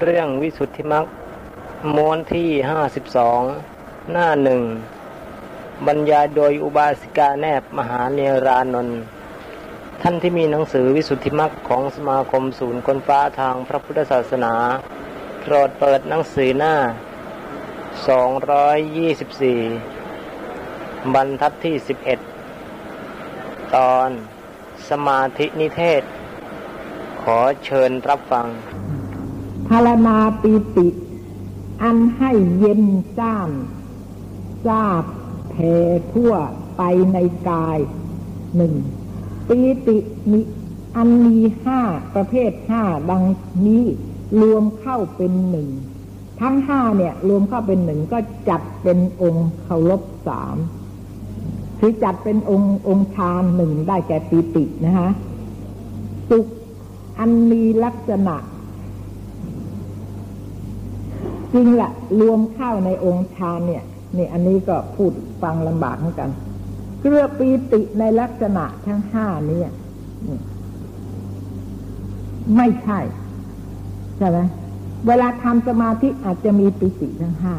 เรื่องวิสุทธิมรรคม้วนที่ห้าสิบสองหน้าหนึ่งบรรยายโดยอุบาสิกาแนบมหาเนรานนท์ท่านที่มีหนังสือวิสุทธิมรรคของสมาคมศูนย์คนฟ้าทางพระพุทธศาสนาโปรดเปิดหนังสือหน้าสองร้อยยี่สิบสี่บรรทัดที่สิบเอ็ดตอนสมาธินิเทศ ขอเชิญรับฟัง พารณาปีติ อันให้เย็นจ้านทราบแผ่ทั่วไปในกายหนึ่งปีติมีอันมีห้าประเภทห้าดังนี้รวมเข้าเป็นหนึ่งทั้งห้าเนี่ย รวมเข้าเป็นหนึ่งก็จัดเป็นองค์เคารพสามคือจัดเป็นองค์องค์ฌานหนึ่งได้แก่ปีตินะฮะสุขอันมีลักษณะ จริงละรวมเข้าในองค์ฌานเนี่ยนี่อันนี้ก็พูดฟังลำบากเหมือนกันเกลือปีติในลักษณะทั้งห้านี้ไม่ใช่ใช่ไหมเวลาทำสมาธิอาจจะมีปีติทั้งห้า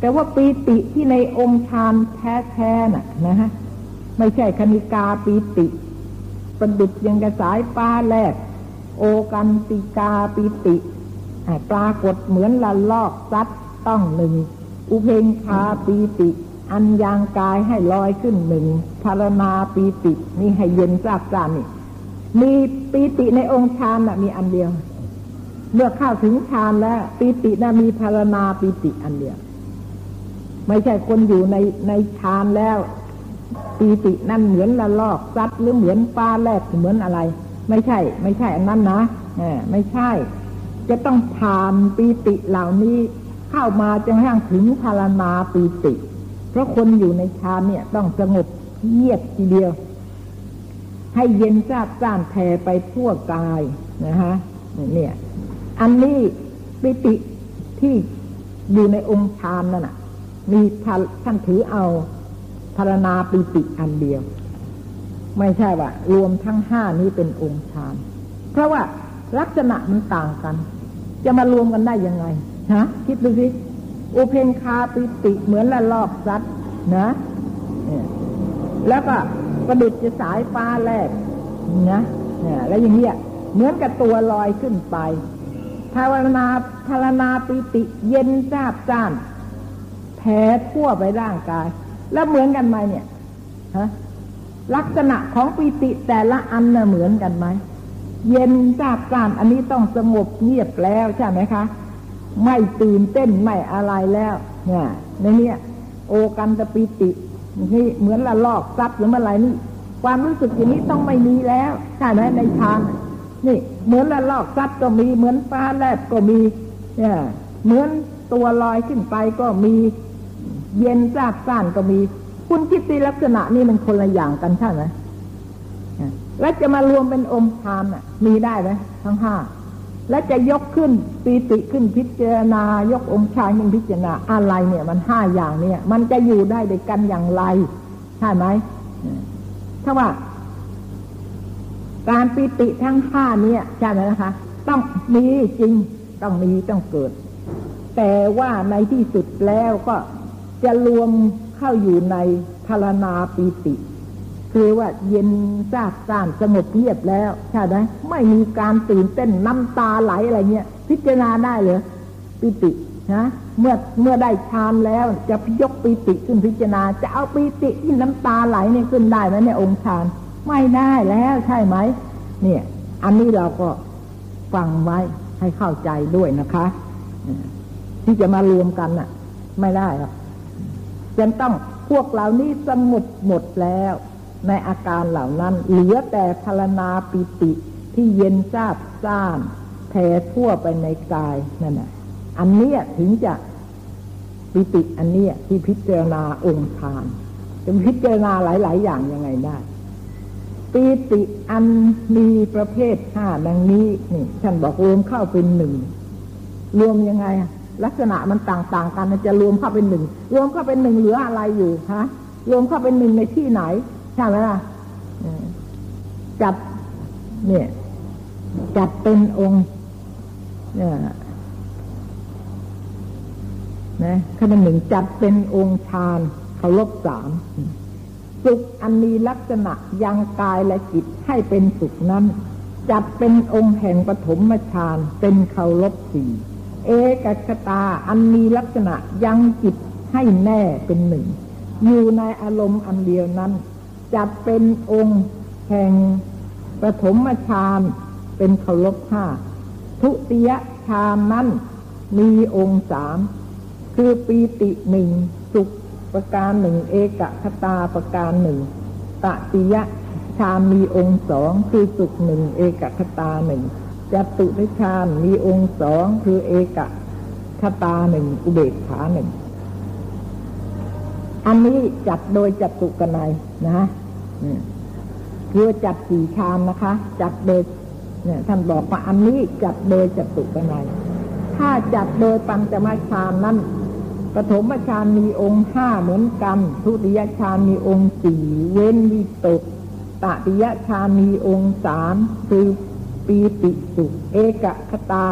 แต่ว่าปีติที่ในองค์ฌานแท้ๆน่ะ นะฮะไม่ใช่คณิกาปีติประดุจยังกระสายปลาแรกโอกันติกาปีติ ปรากฏเหมือนละลอกซัดต้องหนึ่ง อุเพงคาปีติ อันยางกายให้ลอยขึ้นหนึ่งพารณาปีติ นี่ให้เย็นทราบจานี่ มีปีติในองค์ฌานมีอันเดียว เมื่อเข้าถึงฌานแล้วปีติน่ะมีพารณาปีติอันเดียว ไม่ใช่คนอยู่ในในฌานแล้วปีตินั่นเหมือนละลอกซัดหรือเหมือนปลาแรกเหมือนอะไร ไม่ใช่ ไม่ใช่อันนั้นนะไม่ใช่ จะต้องผ่านปีติเหล่านี้เข้ามาจนกระทั่งถึงพารณาปีติ เพราะคนอยู่ในฌานเนี่ยต้องสงบเงียบทีเดียว ให้เย็นซาบซ่านแผ่ไปทั่วกายนะฮะเนี่ย อันนี้ปิติที่อยู่ในองค์ฌานนั่นน่ะ มีท่านถือเอาพารณาปิติอันเดียว ไม่ใช่ว่ารวมทั้งห้านี้เป็นองค์ฌาน เพราะว่าลักษณะมันต่างกัน จะมารวมกันได้ยังไงฮะคิดดูสิอุเพนคาปิติเหมือนละลอกซัดนะแล้วก็ประดุจจะสายฟ้าแรกนะแล้วอย่างเงี้ยเหมือนกับตัวลอยขึ้นไปภาวนาภาวนาปิติเย็นทราบจ้านแผ่ทั่วไปร่างกาย แล้วเหมือนกันไหมเนี่ยฮะลักษณะของปิติแต่ละอันน่ะเหมือนกันไหม เย็นทราบจ้านอันนี้ต้องสงบเงียบแล้วใช่ไหมคะ ไม่ตื่นเต้นไม่อะไรแล้ว เนี่ย ในนี้โอกันตปิตินี่เหมือนละลอกซับหรืออะไรนี่ ความรู้สึกอย่างนี้ต้องไม่มีแล้วใช่ไหมในฌานนี่เหมือนละลอกซับก็มี เหมือนฟ้าแลบก็มี เนี่ย เหมือนตัวลอยขึ้นไปก็มีเย็นซาบซ่านก็มี คุณคิดตีลักษณะนี่มันคนละอย่างกันใช่ไหม แล้วจะมารวมเป็นอมฌานอะ มีได้ไหมทั้งห้าและจะยกขึ้นปีติขึ้นพิจารณายกองค์ชายขึ้นพิจารณาอะไรเนี่ย มันห้าอย่างเนี่ย มันจะอยู่ได้ด้วยกันอย่างไรใช่ไหมถ้าว่า การปีติทั้งห้าเนี่ยใช่ไหมนะคะ ต้องมีจริงต้องมีต้องเกิด แต่ว่าในที่สุดแล้วก็จะรวมเข้าอยู่ในพารณาปีติ คือว่าเย็นซาบซ่านสงบเงียบแล้วใช่ไหมไม่มีการตื่นเต้นน้ำตาไหลอะไรเงี้ยพิจารณาได้เลยปิตินะเมื่อเมื่อได้ฌานแล้วจะยกปิติขึ้นพิจารณา จะเอาปิติที่น้ำตาไหลนี่ขึ้นได้ไหมเนี่ยองค์ฌานไม่ได้แล้วใช่ไหมเนี่ย อันนี้เราก็ฟังไว้ให้เข้าใจด้วยนะคะ ที่จะมารวมกันน่ะ ไม่ได้หรอกจะต้องพวกเรานี่สมุดหมดแล้ว ในอาการเหล่านั้น เหลือแต่พารณาปิติที่เย็นซาบซ่านแผ่ทั่วไปในกายนั่นแหะอันนี้ถึงจะปิติอันนี้ที่พิจารณาองค์ฌานจะพิจารณาหลาย ๆ อย่างยังไงได้ปิติอันมีประเภทห้าดังนี้นี่ท่านบอกรวมเข้าเป็นหนึ่งรวมยังไงลักษณะมันต่างๆ กันจะรวมเข้าเป็นหนึ่งรวมเข้าเป็นหนึ่งเหลืออะไรอยู่ฮะรวมเข้าเป็นหนึ่งในที่ไหน ใช่ไหมล่ะจัดเนี่ย จัดเป็นองค์เนี่ยนะขณะหนึ่งจัดเป็นองค์ฌานเคารพสามสุขอันมีลักษณะยังกายและจิตให้เป็นสุขนั้น จัดเป็นองค์แห่งปฐมฌานเป็นเคารพสี่เอกคตาอันมีลักษณะยังจิตให้แน่เป็นหนึ่ง อยู่ในอารมณ์อันเดียวนั้น จัดเป็นองค์แห่งปฐมฌานเป็นเคารพห้าทุติยฌานนั้นมีองค์สามคือปีติหนึ่งสุขประการหนึ่งเอกคตาประการหนึ่งตติยะฌานมีองค์สองคือสุขหนึ่งเอกคตาหนึ่งจตุริฌานมีองค์สองคือเอกคตาหนึ่งอุเบกขาหนึ่ง อันนี้จัดโดยจัตุกนัยนะคือจัดสี่ฌานนะคะ จัดโดยเนี่ยท่านบอกว่าอันนี้จัดโดยจัตุกนัยถ้าจัดโดยปัญจมาฌานนั้นปฐมฌานมีองค์ห้าเหมือนกันทุติยฌานมีองค์สี่เว้นวิตกตติยฌานมีองค์สามคือปีติสุขเอกคตา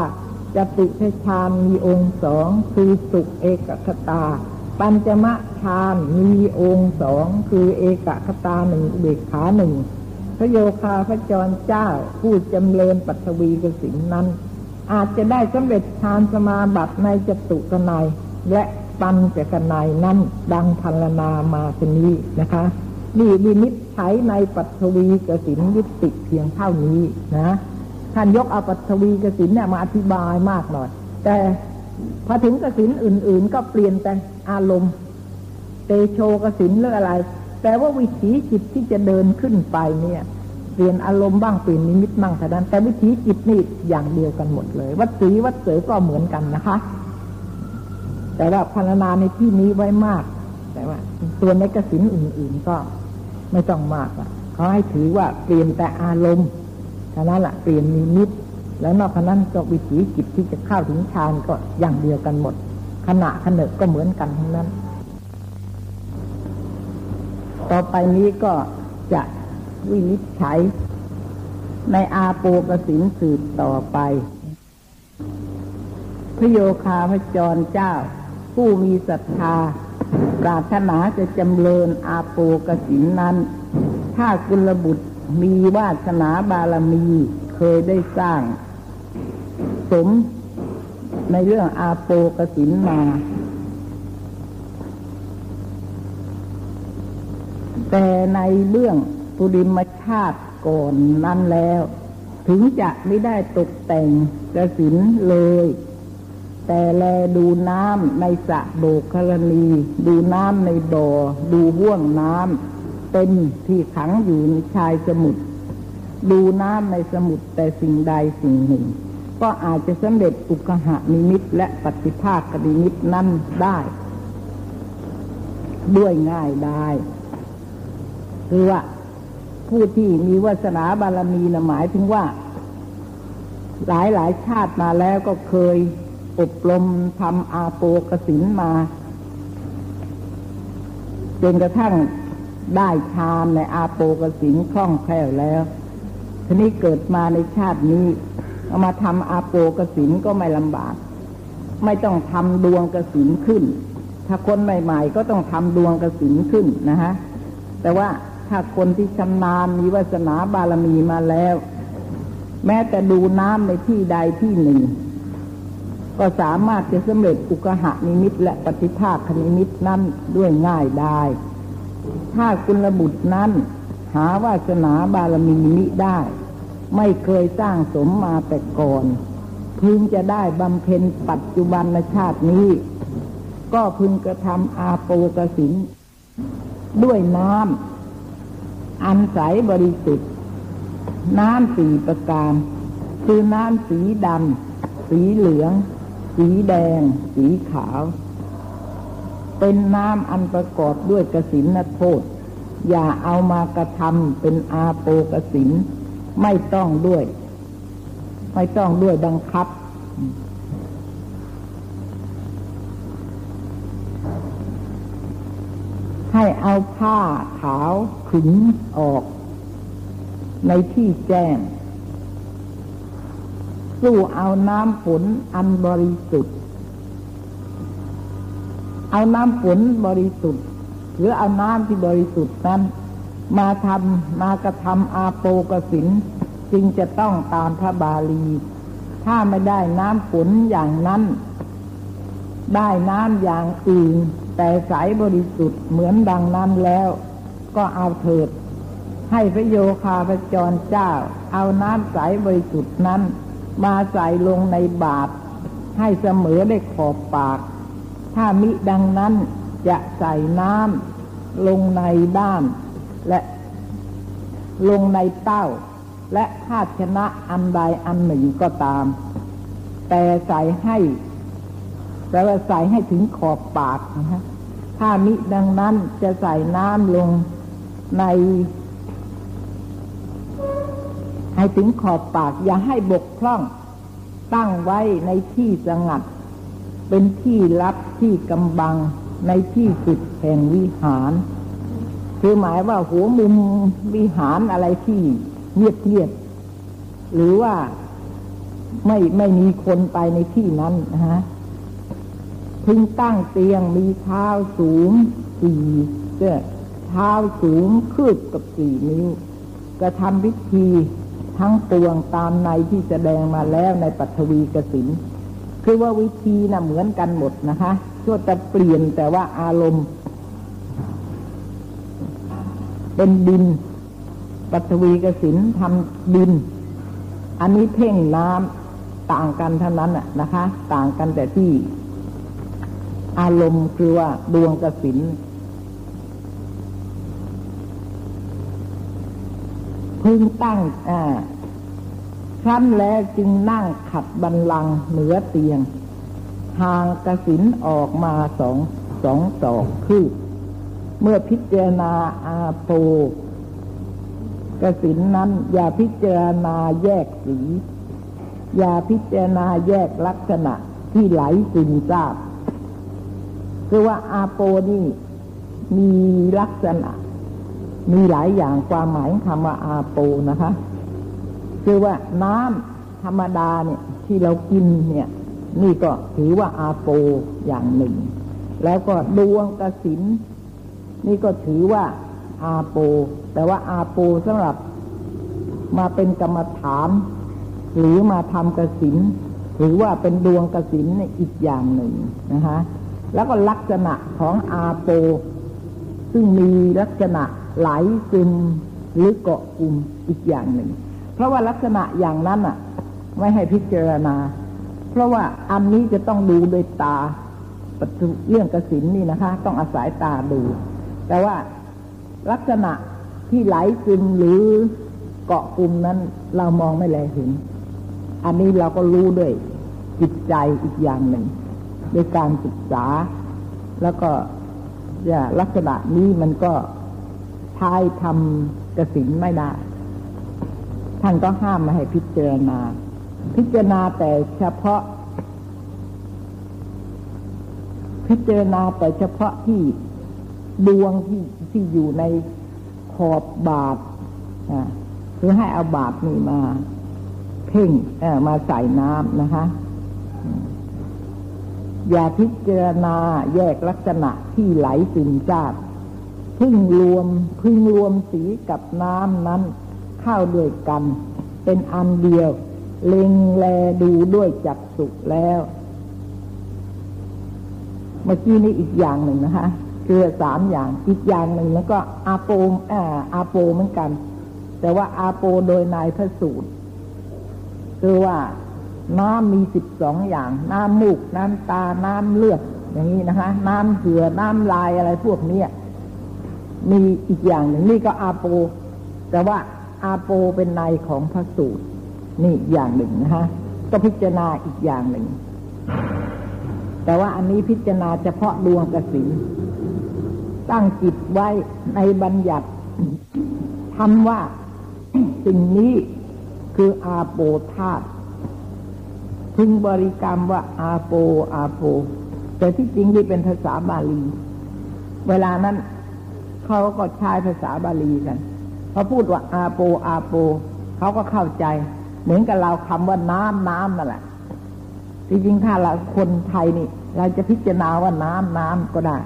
จตุฌานมีองค์สองคือสุขเอกคตา ปัญจมะฌานมีองค์สองคือเอกคตาหนึ่งเบกขาหนึ่งพระโยคาพระจรเจ้าผู้จำเริญปัทวีกสินนั้น อาจจะได้สำเร็จฌานสมาบัติในจตุกนัยและปัญจกนัยนั้นดังพันลนามาชนี้นะคะนี่วินิจใช้ในปัทวีกสินยุติเพียงเท่านี้นะท่านยกเอาปัทวีกสินเนี่ยมาอธิบายมากหน่อย แต่ พอถึงกสินอื่น ๆ ก็เปลี่ยนแต่อารมณ์ เตโชกสินหรืออะไรแต่ว่าวิถีจิตที่จะเดินขึ้นไปเนี่ย เปลี่ยนอารมณ์บ้างเปลี่ยนนิมิตบ้างแต่นั้นแต่วิถีจิตนี่อย่างเดียวกันหมดเลย วัดสีวัดเสก็เหมือนกันนะคะ แต่ว่าพรรณนาในที่นี้ไว้มาก แต่ว่าตัวในกสินอื่น ๆ ก็ไม่ต้องมากอะเขาให้ถือว่าเปลี่ยนแต่อารมณ์ท่านั้นแหละเปลี่ยนมีนิด แล้วนอกจากนั้นก็วิถีจิตที่จะเข้าถึงฌานก็อย่างเดียวกันหมด ขณะขณะก็เหมือนกันทั้งนั้น ต่อไปนี้ก็จะวินิจฉัย ในอาโปกสินสืบต่อไป พระโยคาพระจรเจ้า ผู้มีศรัทธา ปรารถนาจะจำเริญอาโปกสินนั้น ถ้ากุลบุตรมีวาสนาบารมี ยได้สร้าง สมในเรื่องอาโปกสินมา แต่ในเรื่องปุริมชาติก่อนนั้นแล้ว ถึงจะไม่ได้ตกแต่งกสินเลย แต่แลดูน้ำในสระโบกครณี ดูน้ำในบ่อ ดูห่วงน้ำเต็มที่ขังอยู่ในชายสมุทร ดูน้ำในสมุทรแต่สิ่งใดสิ่งหนึ่ง ก็อาจจะสำเร็จอุกหะนิมิตและปฏิภาคนิมิตนั้นได้ ด้วยง่ายได้คือว่าผู้ที่มีวาสนาบารมีนะหมายถึงว่า หลายหลายชาติมาแล้วก็เคยอบรมทำอาโปกสินมาจนกระทั่งได้ฌานในอาโปกสินคล่องแคล่วแล้ว ทีนี้เกิดมาในชาตินี้เอามาทำอาโปกสินก็ไม่ลำบาก ไม่ต้องทำดวงกสินขึ้น ถ้าคนใหม่ ๆ ก็ต้องทำดวงกสินขึ้นนะฮะแต่ว่าถ้าคนที่ชำนาญมีวาสนาบารมีมาแล้ว แม้แต่ดูน้ำในที่ใดที่หนึ่ง ก็สามารถจะสำเร็จอุกหะนิมิตและปฏิภาคนิมิตนั้นด้วยง่ายได้ ถ้ากุลบุตรนั้น หาวาสนาบารมีมิได้ ไม่เคยสร้างสมมาแต่ก่อน พึงจะได้บำเพ็ญปัจจุบันชาตินี้ ก็พึงกระทำอาโปกสินด้วยน้ำอันใสบริสุทธิ์ น้ำสีประการ คือน้ำสีดำสีเหลือง สีแดง สีขาว เป็นน้ำอันประกอบด้วยกสินนโทษ อย่าเอามากระทำเป็นอาโปกสิน ไม่ต้องด้วย ไม่ต้องด้วยบังคับ ให้เอาผ้าขาวขึงออก ในที่แจ้ง สู้เอาน้ำฝนอันบริสุทธิ์ เอาน้ำฝนบริสุทธิ์ หรือเอาน้ำที่บริสุทธิ์นั้น มาทำมากระทำอาโปกสินจึงจะต้องตามพระบาลี ถ้าไม่ได้น้ำฝนอย่างนั้น ได้น้ำอย่างอื่น แต่ใสบริสุทธิ์เหมือนดังนั้นแล้ว ก็เอาเถิด ให้พระโยคาพระจรเจ้า เอาน้ำใสบริสุทธิ์นั้น มาใส่ลงในบาตรให้เสมอได้ขอบปาก ถ้ามิดังนั้น จะใส่น้ำลงในด้านและลงในเต้า และภาชนะอันใดอันหนึ่งก็ตาม แต่ใส่ให้แต่ว่าใส่ให้ถึงขอบปากนะฮะถ้ามิดังนั้นจะใส่น้ำลงในให้ถึงขอบปาก อย่าให้บกพร่อง ตั้งไว้ในที่สงัด เป็นที่ลับที่กำบัง ในที่สุดแห่งวิหาร คือหมายว่าหัวมุมวิหารอะไรที่เงียบเงียบหรือว่าไม่ไม่มีคนไปในที่นั้นนะฮะพึงตั้งเตียงมีเท้าสูงสี่เจ้เท้าสูงคืบกับสี่นิ้วกระทำพิธีทั้งปวงตามในที่แสดงมาแล้วในปัทวีกสินคือว่าวิธีนะ่ะเหมือนกันหมดนะคะ ก็จะเปลี่ยนแต่ว่าอารมณ์ เป็นดินปัทวีกสินทำดิน อันนี้เพ่งน้ำต่างกันเท่านั้นนะนะคะ ต่างกันแต่ที่ อารมณ์คือว่าดวงกสินพึงตั้งอ่าครั้นแล้วจึงนั่งขัดบันลังเหนือเตียง ทางกสินออกมาสองสองศอกคือเมื่อพิจารณาอาโปกสินนั้น อย่าพิจารณาแยกสี อย่าพิจารณาแยกลักษณะที่ไหลซึมซาบคือว่าอาโปนี่มีลักษณะ มีหลายอย่างความหมายคำว่าอาโปนะคะ คือว่าน้ำธรรมดาเนี่ย ที่เรากินเนี่ย นี่ก็ถือว่าอาโปอย่างหนึ่ง แล้วก็ดวงกสินนี่ก็ถือว่าอาโป แต่ว่าอาโปสำหรับมาเป็นกรรมฐาน หรือมาทำกสินหรือว่าเป็นดวงกสินอีกอย่างหนึ่งนะคะแล้วก็ลักษณะของอาโป ซึ่งมีลักษณะไหลซึมหรือเกาะกลุ่มอีกอย่างหนึ่ง เพราะว่าลักษณะอย่างนั้นอะ ไม่ให้พิจารณา เพราะว่าอันนี้จะต้องดูโดยตาเรื่องกสินนี่นะคะ ต้องอาศัยตาดู แต่ว่าลักษณะที่ไหลซึมหรือเกาะกลุ่มนั้น เรามองไม่แลเห็น อันนี้เราก็รู้ด้วยจิตใจอีกอย่างหนึ่งด้วยการศึกษา แล้วก็อย่าลักษณะนี้มันก็ทายทำกระสินไม่ได้ ท่านก็ห้ามมาให้พิจารณา พิจารณาแต่เฉพาะ พิจารณาแต่เฉพาะที่ดวงที่ที่อยู่ในขอบบาทคือให้เอาบาทนี่มา เพ่งมาใส่น้ำนะคะ อย่าพิจารณาแยกลักษณะที่ไหลซึมซาบพึ่งรวมพึ่งรวมสีกับน้ำนั้น เข้าด้วยกัน เป็นอันเดียว เล็งแลดูด้วยจักสุแล้ว เมื่อกี้นี้อีกอย่างหนึ่งนะคะคือสามอย่างอีกอย่างหนึ่งแล้วก็อาโปอ่าอาโปเหมือนกัน แต่ว่าอาโปโดยนายพระสูตร คือว่าน้ำมีสิบสองอย่าง น้ำมูก น้ำตา น้ำเลือดอย่างนี้นะคะ น้ำเหือน้ำลายอะไรพวกนี้มีอีกอย่างหนึ่งนี่ก็อาโป แต่ว่าอาโปเป็นในของพระสูตร นี่อย่างหนึ่งนะคะก็พิจารณาอีกอย่างหนึ่ง แต่ว่าอันนี้พิจารณาเฉพาะดวงกสินตั้งจิตไว้ในบัญญัติทำว่าสิ่งนี้คืออาโปธาตุพึงบริกรรมว่าอาโปอาโป แต่ที่จริงนี่เป็นภาษาบาลี เวลานั้นเขาก็ใช้ภาษาบาลีกันพอพูดว่าอาโปอาโป เขาก็เข้าใจ เหมือนกับเราคำว่าน้ำน้ำนั่นแหละจริงๆถ้าเราคนไทยนี่ เราจะพิจารณาว่าน้ำน้ำก็ได้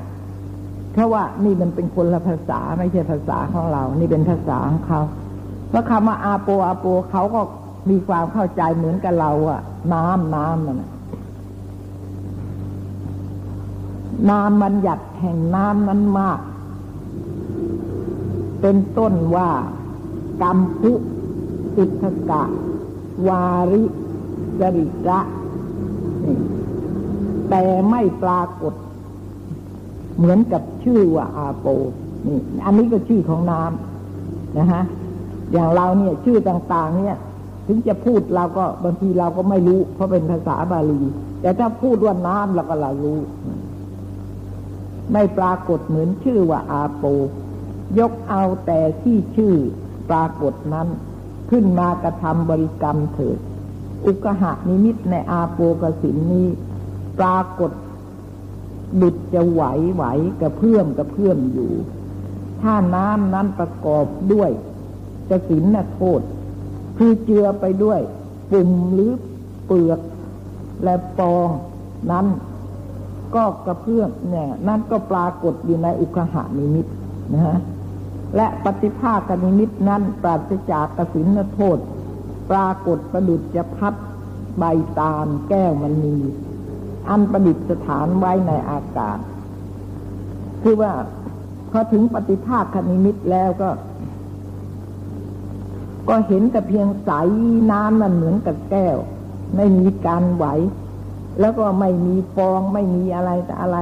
เพราะว่านี่มันเป็นคนละภาษาไม่ใช่ภาษาของเรา นี่เป็นภาษาของเขาเพราะคำว่าอาโปอาโปเขาก็มีความเข้าใจเหมือนกับเราอะน้ำน้ำนั่นนามบัญญัติแห่งน้ำนั้นมาก เป็นต้นว่ากัมพุสิทกะ วาริจริระแต่ไม่ปรากฏ เหมือนกับชื่อว่าอาโปนี่อันนี้ก็ชื่อของน้ำนะฮะอย่างเราเนี่ยชื่อต่างๆ เนี่ย ถึงจะพูดเราก็บางทีเราก็ไม่รู้ เพราะเป็นภาษาบาลี แต่ถ้าพูดว่าน้ำเราก็เรารู้ ไม่ปรากฏเหมือนชื่อว่าอาโป ยกเอาแต่ที่ชื่อปรากฏนั้น ขึ้นมากระทำบริกรรมเถิด อุกหะนิมิตในอาโปกสินนี้ ปรากฏดุดจะไหวไหวกระเพื่อมกระเพื่อมอยู่ ถ้าน้ำนั้นประกอบด้วยกสินนโทษ คือเจือไปด้วยปุ่มหรือเปลือกและปองนั้นก็กระเพื่อมเนี่ย นั่นก็ปรากฏอยู่ในอุกหานิมิตนะฮะ และปฏิภาคนิมิตนั้นปราศจากกสินโทษ ปรากฏประดุจจะพัดใบตาลแก้วมันมีอันประดิษฐานไว้ในอากาศ คือว่าพอถึงปฏิภาคนิมิตแล้วก็ ก็เห็นแต่เพียงใสน้ำมันเหมือนกับแก้ว ไม่มีการไหว แล้วก็ไม่มีฟองไม่มีอะไรแต่อะไร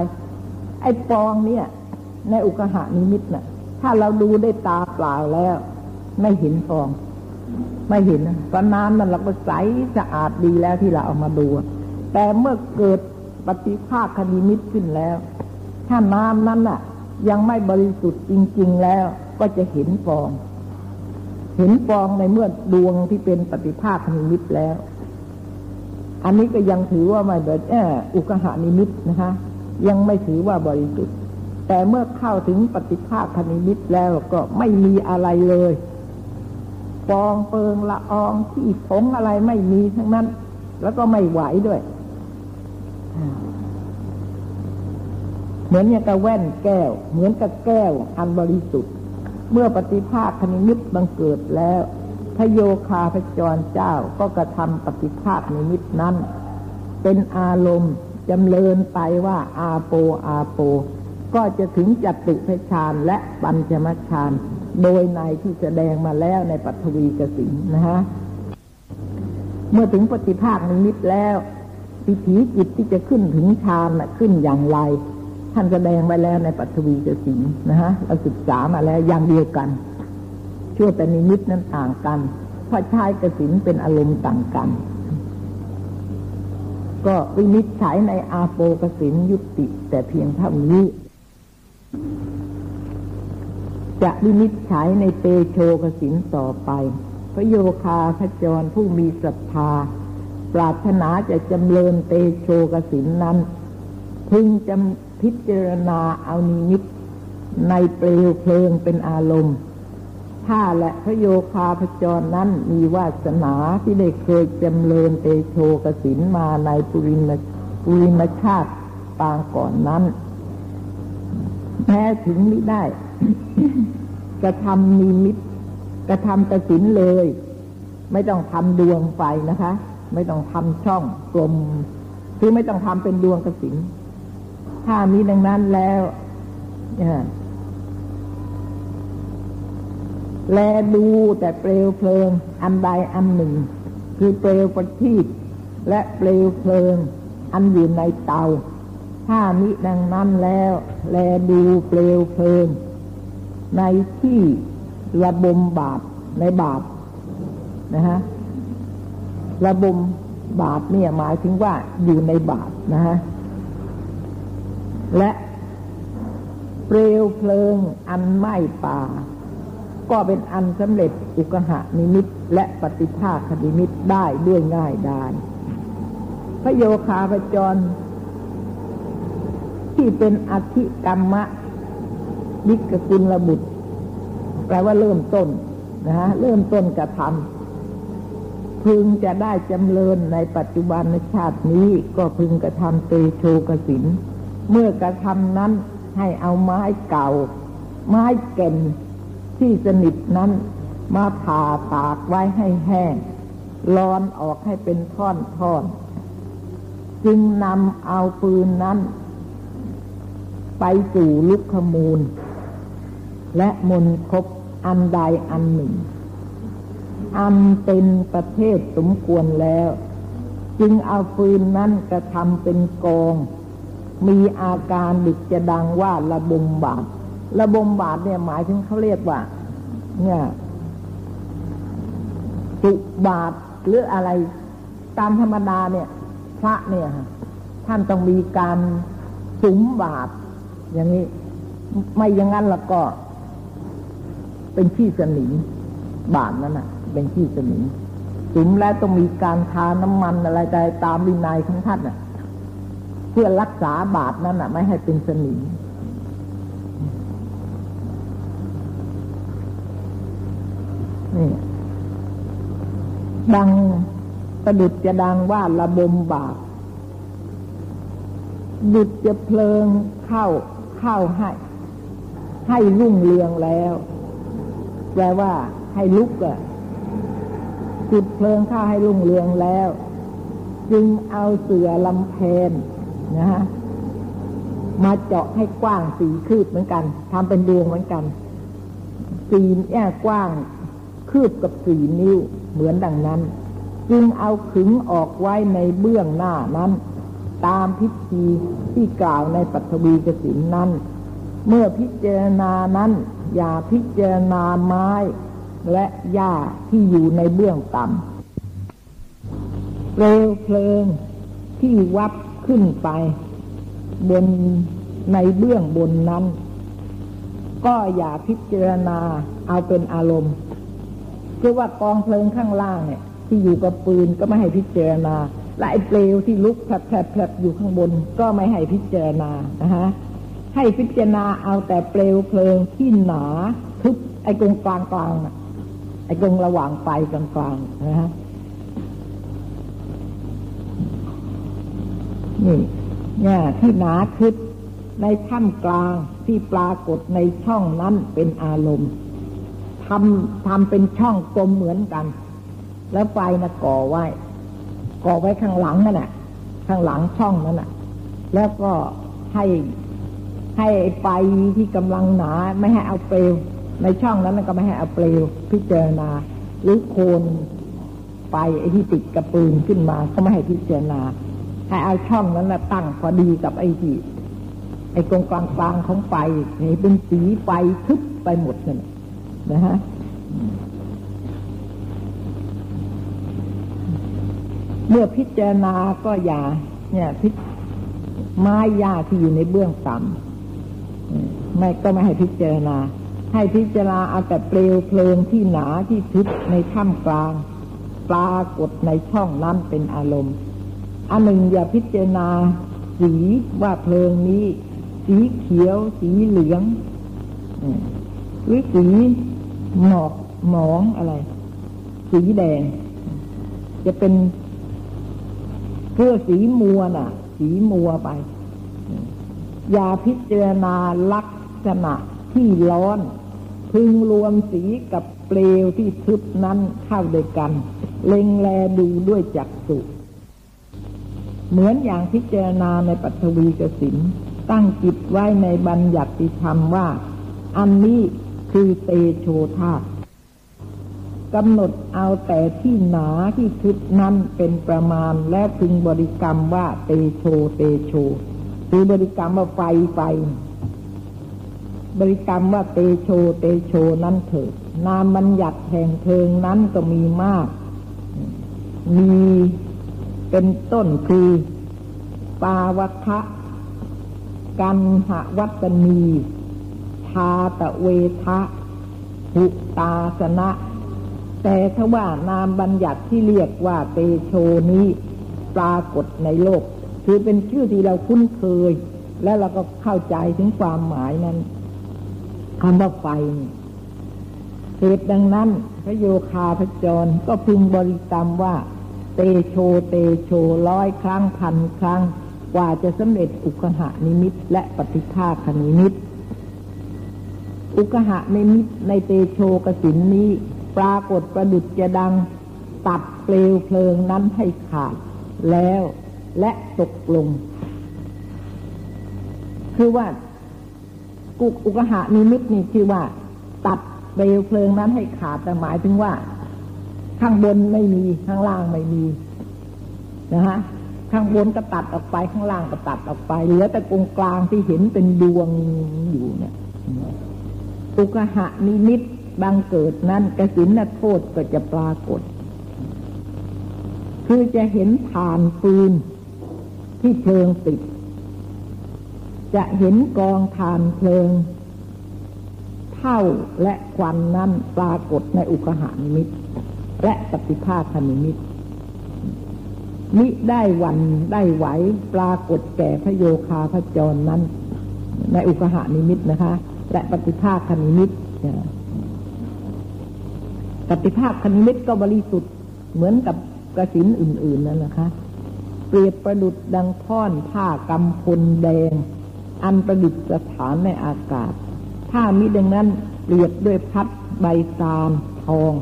ไอ้ฟองเนี่ย ในอุกหานิมิตนะ่ะ ถ้าเราดูได้ตาเปล่าแล้ว ไม่เห็นฟอง ไม่เห็นตอนน้ำนั้นเราก็ใสสะอาดดีแล้วที่เราเอามาดู แต่เมื่อเกิดปฏิภาคคณิมิตขึ้นแล้ว ถ้าน้ำนั้นน่ะ ยังไม่บริสุทธิ์จริง ๆแล้วก็จะเห็นฟอง เห็นฟองในเมื่อดวงที่เป็นปฏิภาคคณิมิตแล้ว อันนี้ก็ยังถือว่าไม่เบิดแออุกหานิมิตนะคะ ยังไม่ถือว่าบริสุทธิ์ แต่เมื่อเข้าถึงปฏิภาคคณิมิตแล้วก็ไม่มีอะไรเลยฟองเปิงละอองที่ผงอะไรไม่มีทั้งนั้น แล้วก็ไม่ไหวด้วย เหมือนอย่างกับแว่นแก้ว เหมือนกับแก้วอันบริสุทธิ์ เมื่อปฏิภาคคณิมิตบังเกิดแล้วพระโยคาพระจรเจ้าก็กระทำปฏิภาคนิมิตนั้น เป็นอารมณ์จำเริญไปว่าอาโปอาโป ก็จะถึงจตุพชานและปัญจมชานโดยในที่แสดงมาแล้วในปัทวีกสินนะฮะเมื่อถึงปฏิภาคนิมิตแล้ววิถีจิตที่จะขึ้นถึงฌานขึ้นอย่างไร ท่านแสดงไว้แล้วในปัทวีกสินนะฮะเราศึกษามาแล้วอย่างเดียวกันชั่วแต่นิมิตนั้นต่างกันเพราะชายกสินเป็นอารมณ์ต่างกัน ก็วินิจฉัยในอาโปกสินยุติแต่เพียงเท่านี้ จะวินิจฉัยในเตโชกสินต่อไป พระโยคาพระจรผู้มีศรัทธา ปรารถนาจะจำเริญเตโชกสินนั้น พึงจำพิจารณาเอานิมิตในเปลวเพลิงเป็นอารมณ์ ถ้าและพระโยคาพจรนั้นมีวาสนาที่ได้เคยจำเริญเตโชกสินมาในปุริมปุริมชาติปางก่อนนั้น แม้ถึงไม่ได้ กระทำนิมิตกระทำกระสินเลย ไม่ต้องทำดวงไฟนะคะ ไม่ต้องทำช่องกลม คือไม่ต้องทำเป็นดวงกระสินถ้ามีดังนั้นแล้วแลดูแต่เปลวเพลิง อันใดอันหนึ่ง คือเปลวประทีปและเปลวเพลิง อันอยู่ในเตา ถ้ามิดังนั้นแล้ว แลดูเปลวเพลิง ในที่ระบมบาปในบาปนะฮะระบมบาปเนี่ยหมายถึงว่าอยู่ในบาปนะฮะและเปลวเพลิงอันไหม้ป่า ก็เป็นอันสำเร็จอุกหะนิมิตและปฏิภาคนิมิตได้ด้วยง่ายดายพระโยคาพจร ที่เป็นอธิกรรมะวิกกุลระบุตรแปลว่าเริ่มต้นนะฮะเริ่มต้นกระทำพึงจะได้จำเริญในปัจจุบันในชาตินี้ก็พึงกระทำเตโชกสิน เมื่อกระทำนั้นให้เอาไม้เก่า ไม้เก่นที่สนิทนั้น มาผ่าตากไว้ให้แห้งร้อนออกให้เป็นท่อนท่อนจึงนำเอาปืนนั้น ไปสู่ลุกขมูล และมนคบอันใดอันหนึ่ง อันเป็นประเทศสมควรแล้ว จึงเอาปืนนั้นกระทำเป็นกอง มีอาการดิกจะดังว่าระบมบาดระบมบาดเนี่ยหมายถึงเขาเรียกว่า เนี่ยจุบาทหรืออะไร ตามธรรมดาเนี่ย พระเนี่ยท่านต้องมีการสุมบาท อย่างนี้ ไม่อย่างนั้นแล้วก็ เป็นขี้สนิมบาทนั้นน่ะ เป็นขี้สนิมสุมแล้วต้องมีการทาน้ำมันอะไรใดตามวินัยของท่านน่ะ เพื่อรักษาบาทนั้นน่ะ ไม่ให้เป็นสนิมนี่ดังประดุจจะดังว่าระบมบาปดุจจะเพลิงเข้า เข้าให้ ให้รุ่งเรืองแล้ว แปลว่า ให้ลุกอะจุดเพลิงข้าให้รุ่งเรืองแล้ว จึงเอาเสือลำเพนนะฮะมาเจาะให้กว้างสีคืบเหมือนกันทำเป็นดวงเหมือนกัน สีแอ่กว้างคืบกับสี่นิ้วเหมือนดังนั้น จึงเอาขึงออกไว้ในเบื้องหน้านั้น ตามพิธีที่กล่าวในปัทวีกสินนั้น เมื่อพิจารณานั้น อย่าพิจารณาไม้และหญ้าที่อยู่ในเบื้องต่ำเปลวเพลิงที่วับขึ้นไป บนในเบื้องบนนั้น ก็อย่าพิจารณาเอาเป็นอารมณ์คือว่ากองเพลิงข้างล่างเนี่ย ที่อยู่กับปืนก็ไม่ให้พิจารณา และไอ้เปลวที่ลุกแผลบๆอยู่ข้างบน ก็ไม่ให้พิจารณานะฮะให้พิจารณาเอาแต่เปลวเพลิงที่หนาทึบไอ้กงกลางกลางไอ้กงระหว่างไฟกลางกลางนะฮะนี่เนี่ยที่หนาทึบในถ้ำกลางที่ปรากฏในช่องนั้นเป็นอารมณ์ทำทำเป็นช่องกลมเหมือนกัน แล้วไฟนะก่อไว้ ก่อไว้ข้างหลังนั่นแหละข้างหลังช่องนั้นแหละแล้วก็ให้ให้ไฟที่กำลังหนาไม่ให้เอาเปลว ในช่องนั้นก็ไม่ให้เอาเปลว พิจารณา หรือโคนไฟไอ้ที่ติดกระปืนขึ้นมา ก็ไม่ให้พิจารณา ให้เอาช่องนั้นนะตั้งพอดีกับไอ้ที่ไอ้ตรงกลางกลางของไฟนี่เป็นสีไฟทึบไปหมดนั่นนะฮะ เมื่อพิจารณาก็อย่า เนี่ยพิไม้ยาที่อยู่ในเบื้องต่ำไม่ก็ไม่ให้พิจารณา ให้พิจารณาเอาแต่เปลวเพลิงที่หนาที่ทึบในถ้ำกลาง ปรากฏในช่องนั้นเป็นอารมณ์อันหนึ่งอย่าพิจารณาสีว่าเพลิงนี้ สีเขียว สีเหลืองหรือสีหนอกหมองอะไร สีแดง จะเป็น เพื่อสีมัวน่ะ สีมัวไป อย่าพิจารณาลักษณะที่ร้อน พึงรวมสีกับเปลวที่ทึบนั้นเข้าด้วยกัน เล็งแลดูด้วยจักสุเหมือนอย่างพิจารณาในปัทวีกสินตั้งจิตไว้ในบัญญัติธรรมว่า อันนี้คือเตโชธาตุ กำหนดเอาแต่ที่หนาที่ทึบนั้นเป็นประมาณและพึงบริกรรมว่าเตโชเตโชคือบริกรรมว่าไฟไฟ บริกรรมว่าเตโชเตโชนั้นเถิดนามบัญญัติแห่งเพลิงนั้นก็มีมาก มีเป็นต้นคือ ปาวคะกันหวัตนีทาตะเวทะหุตาสนะ แต่ถ้าว่านามบัญญัติที่เรียกว่าเตโชนี้ปรากฏในโลก คือเป็นชื่อที่เราคุ้นเคย และเราก็เข้าใจถึงความหมายนั้นคำว่าไฟเหตุดังนั้น พระโยคาพจรก็พึงบริกรรมว่า เตโชเตโชร้อยครั้งพันครั้ง กว่าจะสำเร็จอุกหะนิมิตและปฏิภาคนิมิตอุกหะนิมิตในเตโชกสินนี้ ปรากฏประดุจจะดัง ตัดเปลวเพลิงนั้นให้ขาด แล้วและตกลง คือว่า กุกอุกหะนิมิตนี่คือว่า ตัดเปลวเพลิงนั้นให้ขาดแต่หมายถึงว่า ข้างบนไม่มีข้างล่างไม่มีนะฮะข้างบนก็ตัดออกไปข้างล่างก็ตัดออกไปเหลือแต่ตรงกลางที่เห็นเป็นดวงอยู่เนี่ยอุกหะนิมิต บังเกิดนั้นกสินโทษก็จะปรากฏ คือจะเห็นฐานฟืนที่เพลิงติด จะเห็นกองฐานเพลิงเท่าและควันนั้นปรากฏในอุกหานิมิต และปฏิภาคนิมิตมิได้วันได้ไหวปรากฏแก่พระโยคาพระจรนั้น ในอุกหานิมิตนะคะ และปฏิภาคนิมิต ปฏิภาคนิมิตก็บริสุทธิ์เหมือนกับกระสินอื่น ๆนั่นนะคะ เปรียบประดุดดังท่อนผ้ากำพลแดง อันประดิษฐานในอากาศ ถ้ามิดังนั้นเปรียบด้วยพัดใบซามทอง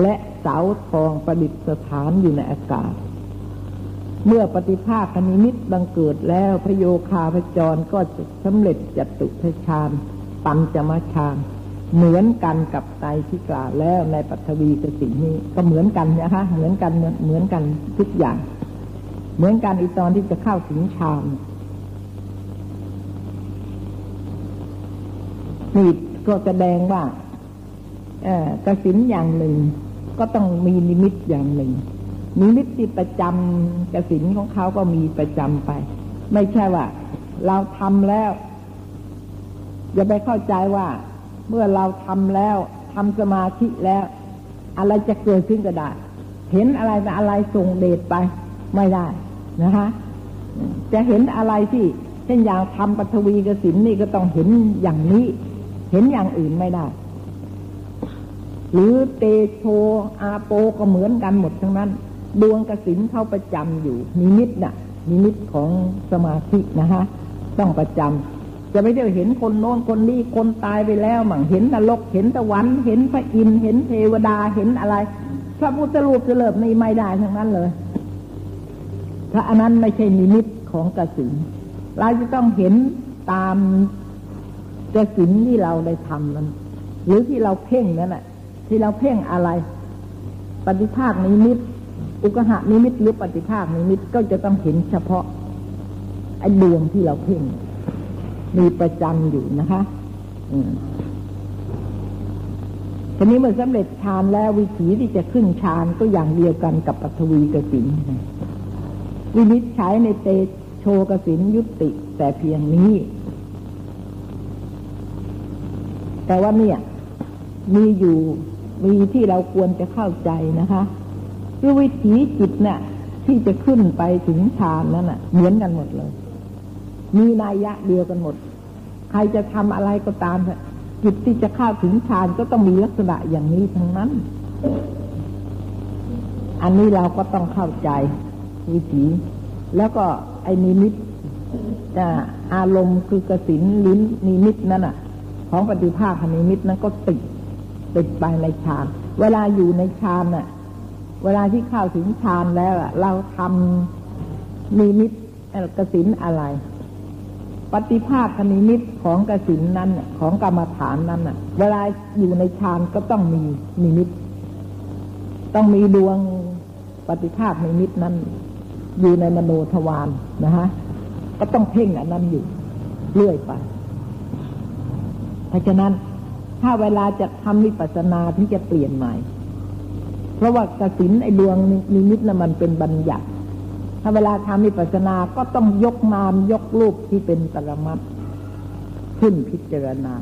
และเสาทองประดิษฐานอยู่ในอากาศ เมื่อปฏิภาคนิมิตบังเกิดแล้วพระโยคาพจรก็จะสำเร็จจตุทชานปัญจมชาน เหมือนกันกับในที่กล่าวแล้วในปัทวีกสินี้ ก็เหมือนกันนะคะเหมือนกันเหมือนกันทุกอย่าง เหมือนกันอีตอนที่จะเข้าถึงฌานนี่ก็แสดงว่าเอกสินอย่างหนึ่ง ก็ต้องมีนิมิตอย่างหนึ่ง นิมิตที่ประจำกสินของเขาก็มีประจำไป ไม่ใช่ว่า เราทำแล้วอย่าไปเข้าใจว่า เมื่อเราทำแล้วทำสมาธิแล้ว อะไรจะเกิดขึ้นก็ได้ เห็นอะไรแต่อะไรส่งเดชไปไม่ได้นะคะ จะเห็นอะไรที่เช่นอย่างทำปัทวีกสินนี่ก็ต้องเห็นอย่างนี้ เห็นอย่างอื่นไม่ได้ หรือเตโชอาโปก็เหมือนกันหมดทั้งนั้น ดวงกสินเข้าประจำอยู่นิมิตน่ะนิมิตของสมาธินะคะต้องประจำ จะไม่ได้เห็นคนโน้นคนนี้คนตายไปแล้วมั่งเห็นนรกเห็นตะวันเห็นพระอินทร์เห็นเทวดาเห็นอะไร พระพุทธรูปจะเลิบนี่ไม่ได้ทั้งนั้นเลยพระอันนั้นไม่ใช่นิมิตของกสินเราจะต้องเห็นตามกสินที่เราได้ทำนั้น หรือที่เราเพ่งนั่นแหละที่เราเพ่งอะไร ปฏิภาคนิมิต อุกหะนิมิตหรือปฏิภาคนิมิตก็จะต้องเห็นเฉพาะไอ้ดวงที่เราเพ่ง มีประจำอยู่นะคะทีนี้เมื่อสำเร็จฌานแล้ววิถีที่จะขึ้นฌานก็อย่างเดียวกันกับปัทวีกสินวินิจฉัยในเตโชกสินยุติแต่เพียงนี้ แต่ว่าเนี่ย มีอยู่มีที่เราควรจะเข้าใจนะคะคือวิถีจิตเนี่ยที่จะขึ้นไปถึงฌานนั้นอะ เหมือนกันหมดเลย มีนัยยะเดียวกันหมด ใครจะทำอะไรก็ตามจิตที่จะเข้าถึงฌานก็ต้องมีลักษณะอย่างนี้ทั้งนั้น อันนี้เราก็ต้องเข้าใจวิถีแล้วก็ไอ้นิมิตอารมณ์คือกสินลิ้นนิมิตนั่นอะ ของปฏิภาคนิมิตนั้นก็ติดติดไปในฌาน เวลาอยู่ในฌานน่ะ เวลาที่เข้าถึงฌานแล้วเราทำนิมิตกสินอะไร ปฏิภาคนิมิตของกสินนั้นของกรรมฐานนั้นเวลาอยู่ในฌานก็ต้องมีนิมิต ต้องมีดวงปฏิภาคนิมิตนั้น อยู่ในมโนทวารนะฮะก็ต้องเพ่งอันนั้นอยู่เรื่อยไป เพราะฉะนั้นถ้าเวลาจะทำวิปัสสนาที่จะเปลี่ยนใหม่ เพราะว่ากสินไอดวงนิมิตนั้นมันเป็นบัญญัติ ถ้าเวลาทำวิปัสสนาก็ต้องยกนามยกรูปที่เป็นปรมัตขึ้นพิจารณา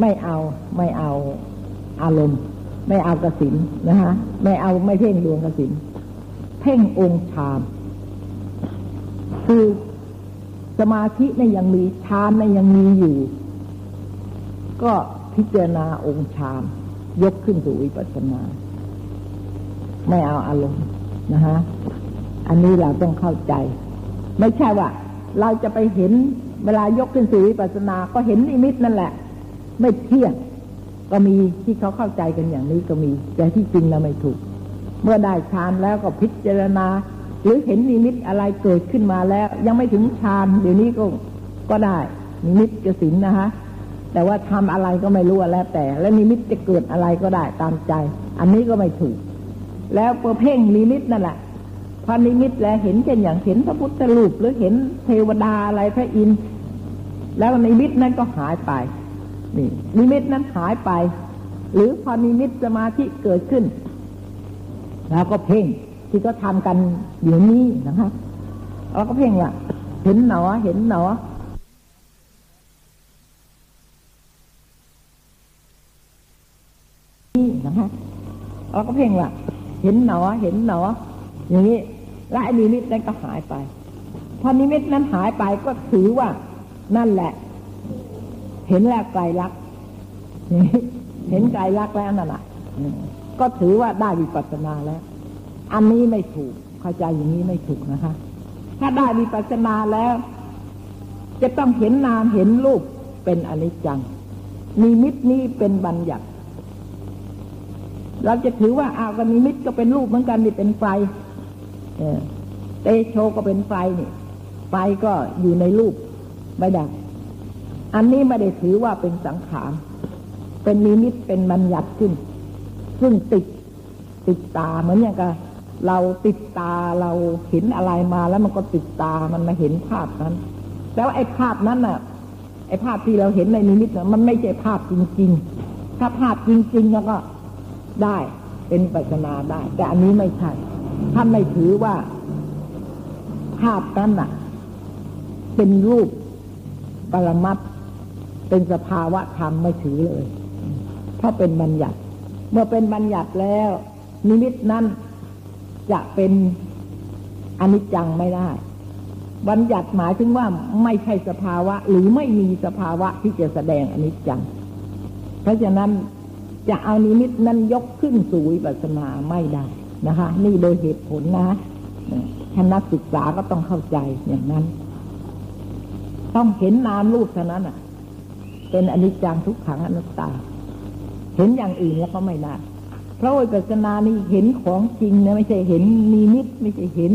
ไม่เอาไม่เอาอารมณ์ ไม่เอากสินนะฮะไม่เอาไม่เพ่งดวงกสินเพ่งองค์ฌานคือสมาธิในยังมีฌานในยังมีอยู่ ก็พิจารณาองค์ฌานยกขึ้นสู่วิปัสสนา ไม่เอาอารมณ์นะฮะ อันนี้เราต้องเข้าใจ ไม่ใช่ว่า เราจะไปเห็นเวลายกขึ้นสู่วิปัสนาก็เห็นนิมิตนั่นแหละ ไม่เที่ยงก็มีที่เขาเข้าใจกันอย่างนี้ก็มี แต่ที่จริงเราไม่ถูก เมื่อได้ฌานแล้วก็พิจารณา หรือเห็นนิมิตอะไรเกิดขึ้นมาแล้ว ยังไม่ถึงฌานเดี๋ยวนี้ก็ก็ได้ นิมิตกสิณนะฮะแต่ว่าทำอะไรก็ไม่รู้แล้วแต่ และนิมิตจะเกิดอะไรก็ได้ตามใจ อันนี้ก็ไม่ถูก แล้วพอเพ่งนิมิตนั่นแหละ พอนิมิตแลเห็นเช่นอย่างเห็นพระพุทธรูปหรือเห็นเทวดาอะไรพระอินทร์แล้วนิมิตนั้นก็หายไปนี่นิมิตนั้นหายไป หรือพอนิมิตสมาธิเกิดขึ้น แล้วก็เพ่งที่ก็ทำกันเดี๋ยวนี้นะคะเราก็เพ่งว่าเห็นหนอเห็นหนอนี่นะคะเราก็เพ่งว่าเห็นหนอเห็นหนออย่างนี้ และไอ้นิมิตนั้นก็หายไป พอนิมิตนั้นหายไปก็ถือว่านั่นแหละ เห็นแล้วไกลลักเห็นไกลลักแล้วนั่นแหละก็ถือว่าได้วิปัสสนาแล้ว อันนี้ไม่ถูก เข้าใจอย่างนี้ไม่ถูกนะคะ ถ้าได้วิปัสสนาแล้ว จะต้องเห็นนามเห็นรูปเป็นอนิจจังนิมิตนี้เป็นบัญญัติ เราจะถือว่าอาวกนิมิตก็เป็นรูปเหมือนกันนี่เป็นไฟ เตโชก็เป็นไฟนี่ไฟก็อยู่ในรูปไม่ได้ อันนี้ไม่ได้ถือว่าเป็นสังขารเป็นนิมิตเป็นบัญญัติขึ้น ซึ่งติดติดตาเหมือนอย่างกับเราติดตาเราเห็นอะไรมาแล้วมันก็ติดตามันมาเห็นภาพนั้น แล้วไอ้ภาพนั้นน่ะ ไอ้ภาพที่เราเห็นในนิมิตน่ะมันไม่ใช่ภาพจริง ๆ ถ้าภาพจริงๆแล้วก็ได้เป็นปัจนาได้ แต่อันนี้ไม่ใช่ ท่านไม่ถือว่าภาพนั้นน่ะ เป็นรูปปรมัตเป็นสภาวะธรรมไม่ถือเลยเพราเป็นบัญญัติ เมื่อเป็นบัญญัติแล้ว นิมิตนั้นจะเป็นอนิจจังไม่ได้ บัญญัติหมายถึงว่าไม่ใช่สภาวะ หรือไม่มีสภาวะที่จะแสดงอนิจจัง เพราะฉะนั้นจะเอานิมิตนั้นยกขึ้นสู่วิปัสสนาไม่ได้ นะคะ นี่โดยเหตุผลนะท่านนักศึกษาก็ต้องเข้าใจอย่างนั้น ต้องเห็นนามรูปเท่านั้นอะ เป็นอนิจจังทุกขังอนัตตา เห็นอย่างอื่นแล้วก็ไม่ได้เพราะวิปัสสนานี่เห็นของจริงนะไม่ใช่เห็นนิมิตไม่ใช่เห็น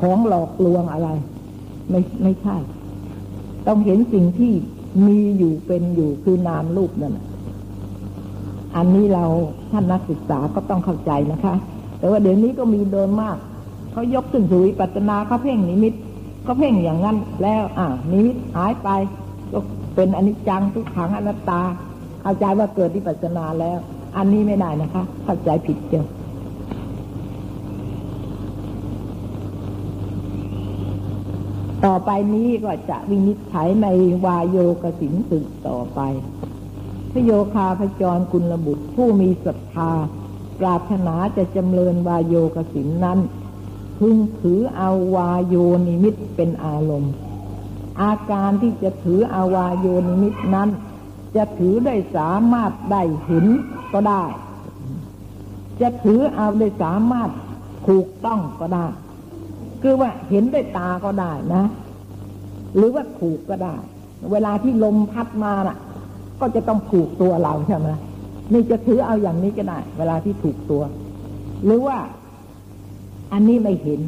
ของหลอกลวงอะไร ไม่ไม่ใช่ ต้องเห็นสิ่งที่มีอยู่เป็นอยู่คือนามรูปนั่น อันนี้เราท่านนักศึกษาก็ต้องเข้าใจนะคะ แต่ว่าเดี๋ยวนี้ก็มีโดนมากเขายกขึ้นสู่วิปัสนาเขาเพ่งนิมิตเขาเพ่งอย่างนั้นแล้ว อ่านิมิตหายไปก็เป็นอนิจจังทุกขังอนัตตา เข้าใจว่าเกิดวิปัสนาแล้ว อันนี้ไม่ได้นะคะ เข้าใจผิดเจ้าต่อไปนี้ก็จะวินิจฉัยในวายโยกสินสึกต่อไป พโยคาพจรกุลบุตรผู้มีศรัทธา ปรารถนาจะจำเริญวายโยกสินนั้น พึงถือเอาวายโยนิมิตเป็นอารมณ์ อาการที่จะถืออาวายโยนิมิตนั้น จะถือได้สามารถได้เห็นก็ได้ จะถือเอาได้สามารถถูกต้องก็ได้ คือว่าเห็นด้วยตาก็ได้นะ หรือว่าถูกก็ได้ เวลาที่ลมพัดมาน่ะ ก็จะต้องถูกตัวเราใช่ไหมนี่จะถือเอาอย่างนี้ก็ได้ เวลาที่ถูกตัว หรือว่าอันนี้ไม่เห็น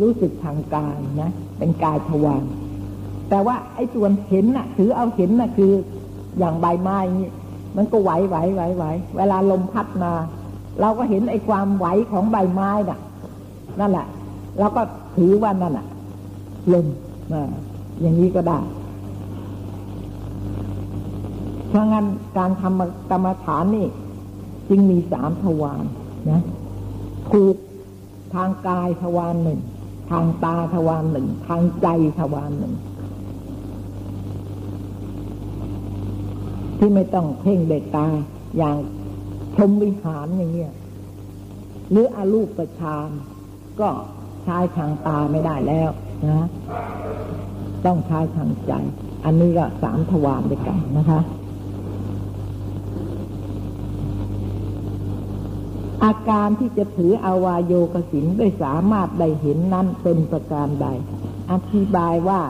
รู้สึกทางกายนะ เป็นกายทวารแต่ว่าไอ้ส่วนเห็นน่ะ ถือเอาเห็นน่ะคืออย่างใบไม้นี่มันก็ไหวไหวไหวไหวเวลาลมพัดมา เราก็เห็นไอ้ความไหวของใบไม้น่ะ นั่นแหละเราก็ถือว่านั่นอะลมอย่างนี้ก็ได้ เพราะงั้นการทำกรรมฐานนี่ จึงมีสามทวารนะ ถูกทางกายทวารหนึ่ง ทางตาทวารหนึ่ง ทางใจทวารหนึ่ง ที่ไม่ต้องเพ่งเด็กตาอย่างชมวิหารอย่างเงี้ยหรืออารูปประชานก็ใช้ทางตาไม่ได้แล้วนะ ต้องใช้ทางใจ อันนี้ก็สามทวารด้วยกันนะคะ อาการที่จะถืออาวายโยกสินได้สามารถได้เห็นนั้นเป็นประการใด อธิบายว่า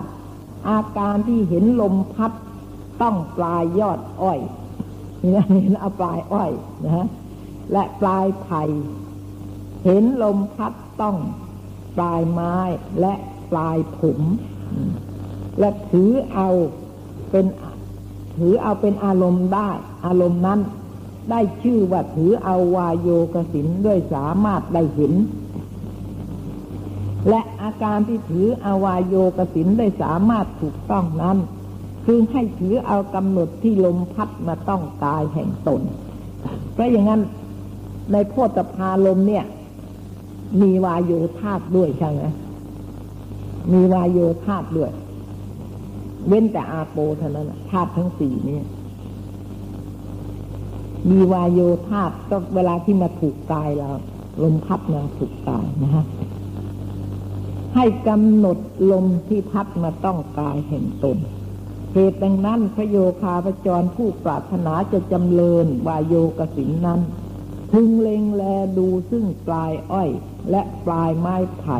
อาการที่เห็นลมพัดต้องปลายยอดอ้อยนี่เห็นเอาปลายอ้อยนะฮะและปลายไผ่เห็นลมพัดต้องปลายไม้และปลายผม และถือเอาเป็นถือเอาเป็นอารมณ์ได้ อารมณ์นั้น ได้ชื่อว่าถือเอาวายโยกสินด้วยสามารถได้เห็น และอาการที่ถืออาวายโยกสินได้สามารถถูกต้องนั้น คือให้ถือเอากำหนดที่ลมพัดมาต้องกายแห่งตน เพราะอย่างนั้นในโพธพาลมเนี่ย มีวายโยธาตด้วยใช่ไหมมีวายโยธาตด้วย เว้นแต่อาโปเท่านั้นธาตุทั้งสี่นี้ มีวายโยธาก็เวลาที่มาถูกกายเราลมพัดมาถูกกายนะฮะให้กำหนดลมที่พัดมาต้องกายแห่งตนเหตุดังนั้นพระโยคาพจรผู้ปรารถนาจะจำเริญวายโยกสินนั้นพึงเล็งแลดูซึ่งปลายอ้อย และปลายไม้ไผ่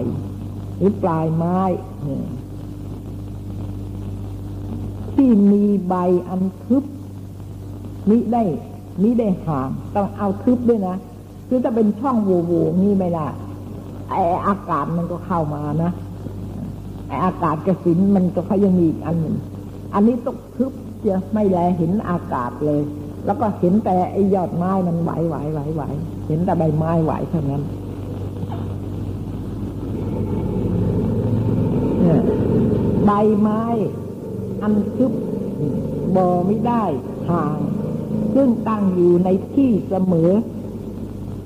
หรือปลายไม้ ที่มีใบอันทึบนี้ได้ นี้ได้ห่างต้องเอาทึบด้วยนะคือถ้าเป็นช่องโหว่นี่ไม่ได้ไออากาศมันก็เข้ามานะไออากาศกระสินมันก็เขายังมีอีกอันหนึ่งอันนี้ต้องทึบจะไม่แลเห็นอากาศเลย แล้วก็เห็นแต่ไอยอดไม้มันไหวไหวไหวไหวเห็นแต่ใบไม้ไหวเท่านั้นใบไม้ อันทึบบอไม่ได้ห่าง ซึ่งตั้งอยู่ในที่เสมอ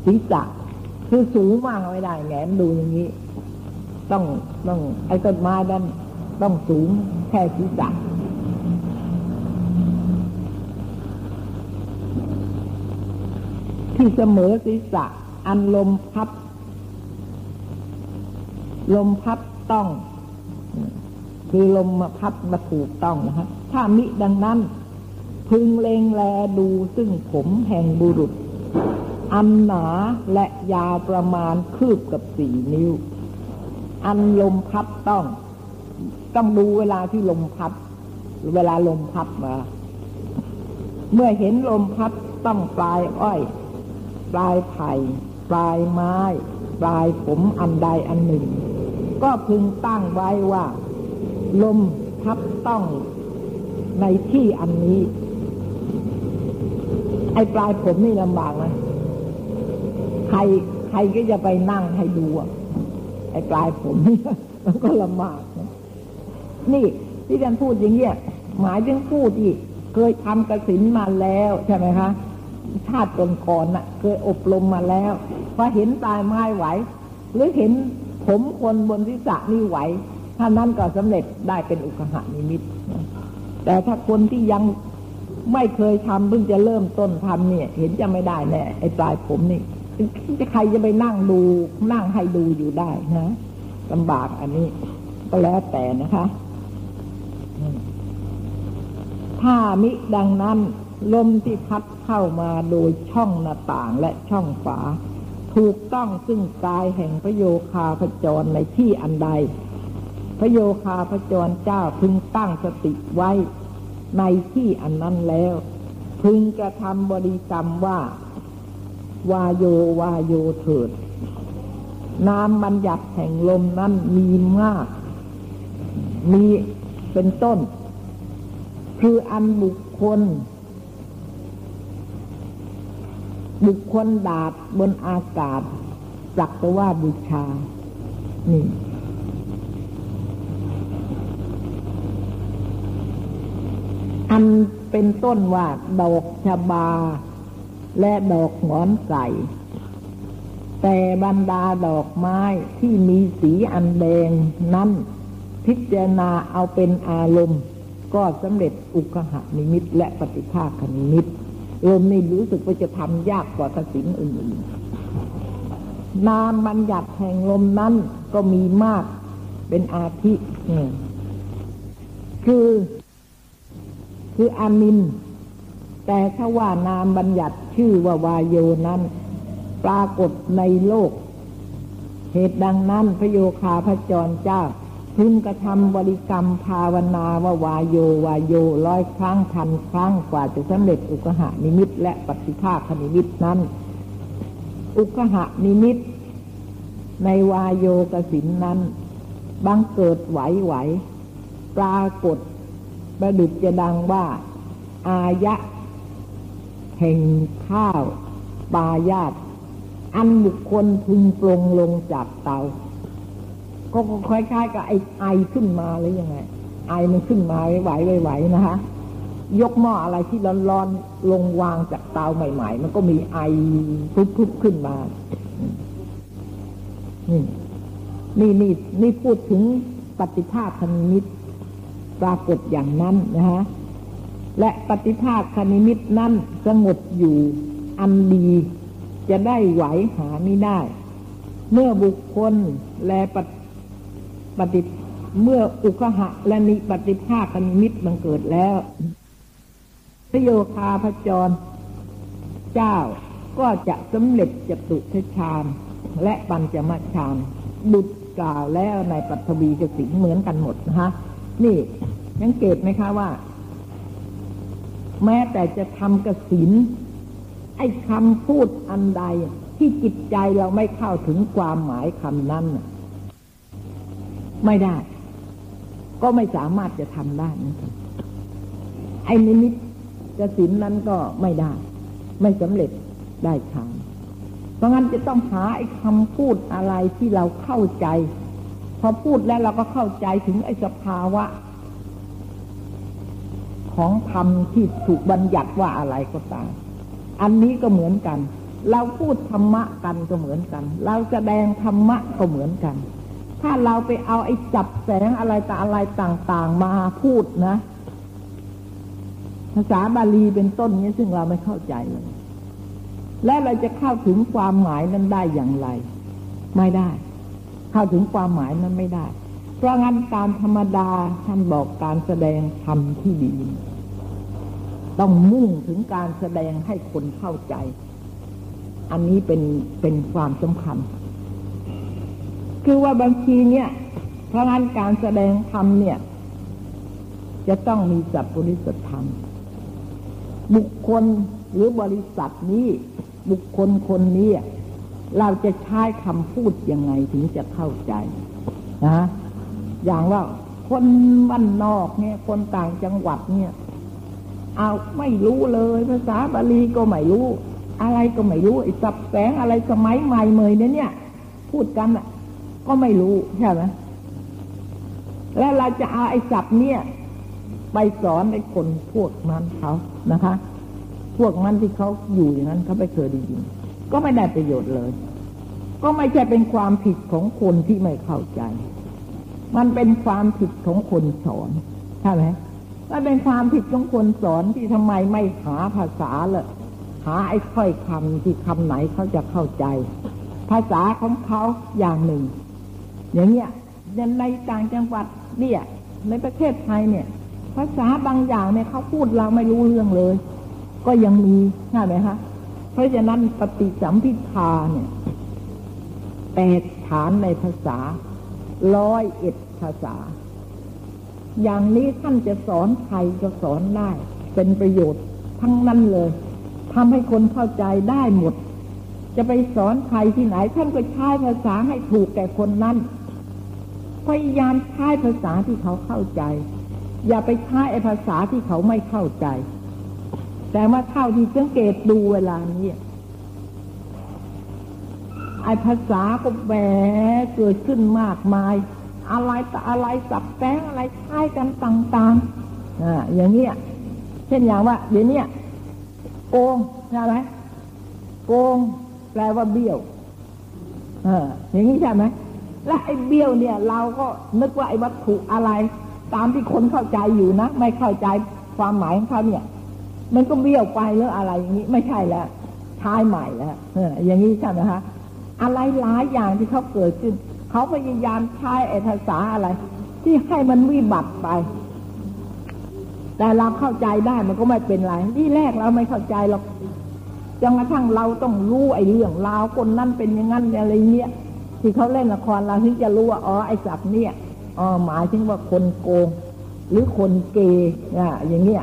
ศีรษะคือสูงมากไม่ได้แงนดูอย่างนี้ ต้องต้องไอ้ต้นไม้นั้นต้องสูงแค่ศีรษะที่เสมอศีรษะ อันลมพัดลมพัดต้อง คือลมมาพัดมาถูกต้องนะฮะถ้ามิดังนั้น พึงเลงแลดูซึ่งผมแห่งบุรุษ อันหนาและยาวประมาณคืบกับสี่นิ้ว อันลมพัดต้อง ต้องดูเวลาที่ลมพัด เวลาลมพัดมา เมื่อเห็นลมพัดต้องปลายอ้อย ปลายไผ่ปลายไม้ ปลายผมอันใดอันหนึ่ง ก็พึงตั้งไว้ว่า ลมพัดต้องในที่อันนี้ ไอ้ปลายผมนี่ลำบากนะใครใครก็จะไปนั่งให้ดูอะไอ้ปลายผมนี่มันก็ลำบากนะนี่ที่ท่านพูดอย่างเงี้ยหมายถึงพูดที่เคยทำกระสินมาแล้วใช่ไหมคะชาติก่อนๆน่ะ เคยอบรมมาแล้วพอเห็นตายไม้ไหว หรือเห็นผมคนบนทิศะนี่ไหวท่านั้นก็สำเร็จได้เป็นอุกหานิมิตแต่ถ้าคนที่ยัง ไม่เคยทำเพิ่งจะเริ่มต้นทำเนี่ย เห็นจะไม่ได้แน่ไอ้ปลายผมนี่จะใครจะไปนั่งดูนั่งให้ดูอยู่ได้นะลำบากอันนี้ ก็แล้วแต่นะคะ ถ้ามิดังนั้น ลมที่พัดเข้ามาโดยช่องหน้าต่างและช่องฝา ถูกต้องซึ่งกายแห่งพระโยคาพจรในที่อันใด พระโยคาพจรเจ้าพึงตั้งสติไว้ ในที่อันนั้นแล้ว พึงกระทำบริกรรมว่า วาโยวาโยเถิดนามบัญญัติแห่งลมนั้นมีมาก มีเป็นต้น คืออันบุคคล บุคคลดาดบนอากาศสักแต่ว่าบูชา นี่ อันเป็นต้นว่าดอกชบา และดอกหงอนไก่แต่บรรดาดอกไม้ที่มีสีอันแดงนั้น พิจารณาเอาเป็นอารมณ์ ก็สำเร็จอุคหานิมิตและปฏิภาคนิมิตลมนี่รู้สึกว่าจะทำยากกว่ากสิงอื่นๆนามบัญญัติแห่งลมนั้นก็มีมากเป็นอาทิคือ คืออามิน แต่ถ้าว่านามบัญญัติชื่อว่าวายโยนั้น ปรากฏในโลก เหตุดังนั้นพระโยคาพระจรเจ้า พึงกระทำบริกรรมภาวนาว่าวายโยวายโยร้อยครั้งพันครั้งกว่าจะสำเร็จอุกหะนิมิตและปฏิภาคนิมิตนั้น อุกหะนิมิต ในวายโยกสินนั้นบังเกิดไหวไหวปรากฏ ประดุจจะดังว่า อายะ แห่งข้าว ปายาตอันบุคคลพึงปรงลงจากเตา ก็คล้ายๆกับไอไอขึ้นมาหรือยังไง ไอมันขึ้นมาไหวๆไหวนะคะ ยกหม้ออะไรที่ร้อนๆลงวางจากเตาใหม่ ๆ มันก็มีไอพุบๆขึ้นมานี่นี่นี่นี่พูดถึงปฏิภาคคณิมิต ปรากฏอย่างนั้นนะฮะและปฏิภาคคณิมิตนั้นสงบอยู่อันดี จะได้ไหวหาไม่ได้ เมื่อบุคคลและปปฏิเมื่ออุคหะและนิปฏิภาคนิมิตบังเกิดแล้วพระโยคาพจร เจ้าก็จะสำเร็จจตุทชาญและปัญจมฌานบุตรกล่าวแล้วในปัทวีกสิงเหมือนกันหมดนะคะ นี่ยังเกตไหมคะว่า แม้แต่จะทำกสินไอ้คำพูดอันใดที่จิตใจเราไม่เข้าถึงความหมายคำนั้นไม่ได้ ก็ไม่สามารถจะทำได้นะไอ้นิมิตกสินนั้นก็ไม่ได้ ไม่สำเร็จได้ฌานเพราะงั้นจะต้องหาไอ้คำพูดอะไรที่เราเข้าใจ พอพูดแล้วเราก็เข้าใจถึงไอ้สภาวะ ของธรรมที่ถูกบัญญัติว่าอะไรก็ตาม อันนี้ก็เหมือนกัน เราพูดธรรมะกันก็เหมือนกัน เราแสดงธรรมะก็เหมือนกัน ถ้าเราไปเอาไอ้จับแสงอะไรต่อะไรต่าง ๆ มาพูดนะ ภาษาบาลีเป็นต้นนี้ซึ่งเราไม่เข้าใจเลยและเราจะเข้าถึงความหมายนั้นได้อย่างไร ไม่ได้ เข้าถึงความหมายนั้นไม่ได้ เพราะงั้นการธรรมดาท่านบอกการแสดงธรรมที่ดี ต้องมุ่งถึงการแสดงให้คนเข้าใจ อันนี้เป็นเป็นความสำคัญ คือว่าบางทีเนี่ย เพราะงั้นการแสดงธรรมเนี่ย จะต้องมีสัพพุริสธรรม บุคคลหรือบริษัทนี้ บุคคลคนนี้ เราจะใช้คำพูดยังไงถึงจะเข้าใจนะอย่างว่าคนบ้านนอกเนี่ย คนต่างจังหวัดเนี่ย เอาไม่รู้เลย ภาษาบาลีก็ไม่รู้ อะไรก็ไม่รู้ไอ้สับแสงอะไรสมัยใหม่เมยเนี่ยเนี่ยพูดกันอะ ก็ไม่รู้ใช่ไหมแล้วเราจะเอาไอ้สับเนี่ย ไปสอนไอ้คนพวกนั้นเขานะคะ พวกนั้นที่เขาอยู่อย่างนั้นเขาไปเคยได้ยิน ก็ไม่ได้ประโยชน์เลย ก็ไม่ใช่เป็นความผิดของคนที่ไม่เข้าใจ มันเป็นความผิดของคนสอนใช่ไหมมันเป็นความผิดของคนสอนที่ทำไมไม่หาภาษาเลยหาไอ้ค่อยคำที่คำไหนเขาจะเข้าใจ ภาษาของเขาอย่างหนึ่ง อย่างเงี้ยในต่างจังหวัดเนี่ย ในประเทศไทยเนี่ย ภาษาบางอย่างเนี่ยเขาพูดเราไม่รู้เรื่องเลย ก็ยังมีใช่ไหมคะ เพราะฉะนั้นปฏิสัมพิทาเนี่ยแปดฐานในภาษาร้อยเอ็ดภาษา อย่างนี้ท่านจะสอนใครก็สอนได้ เป็นประโยชน์ทั้งนั้นเลยทำให้คนเข้าใจได้หมด จะไปสอนใครที่ไหน ท่านก็ใช้ภาษาให้ถูกแก่คนนั้นพยายามใช้ภาษาที่เขาเข้าใจ อย่าไปใช้ไอ้ภาษาที่เขาไม่เข้าใจ แต่ว่าเท่าที่สังเกตดูเวลานี้ไอ้ภาษาก็แหวเกิดขึ้นมากมาย อะไรแต่อะไรสับแป้งอะไรใช้กันต่างๆอ่าอย่างเงี้ยเช่นอย่างว่าเดี๋ยวนี้โกงใช่ไหมโกงแปลว่าเบี้ยวเอออย่างนี้ใช่ไหมและไอ้เบี้ยวเนี่ย เราก็นึกว่าไอ้วัตถุอะไร ตามที่คนเข้าใจอยู่นะ ไม่เข้าใจความหมายของเขาเนี่ย มันก็เบี้ยวไปหรืออะไรอย่างนี้ ไม่ใช่แล้วท้ายใหม่แล้วเอออย่างนี้ใช่ไหมคะอะไรหลายอย่างที่เขาเกิดขึ้น เขาพยายามใช้ไอ้ภาษาอะไร ที่ให้มันวิบัติไป แต่เราเข้าใจได้มันก็ไม่เป็นไรที่แรกเราไม่เข้าใจหรอกจนกระทั่งเราต้องรู้ไอ้เรื่องราวคนนั้นเป็นอย่างนั้นอะไรเงี้ยที่เขาเล่นละครเราถึงจะรู้ว่าอ๋อไอ้ศัพท์เนี่ยอ๋อหมายถึงว่าคนโกง หรือคนเกย์อะอย่างเงี้ย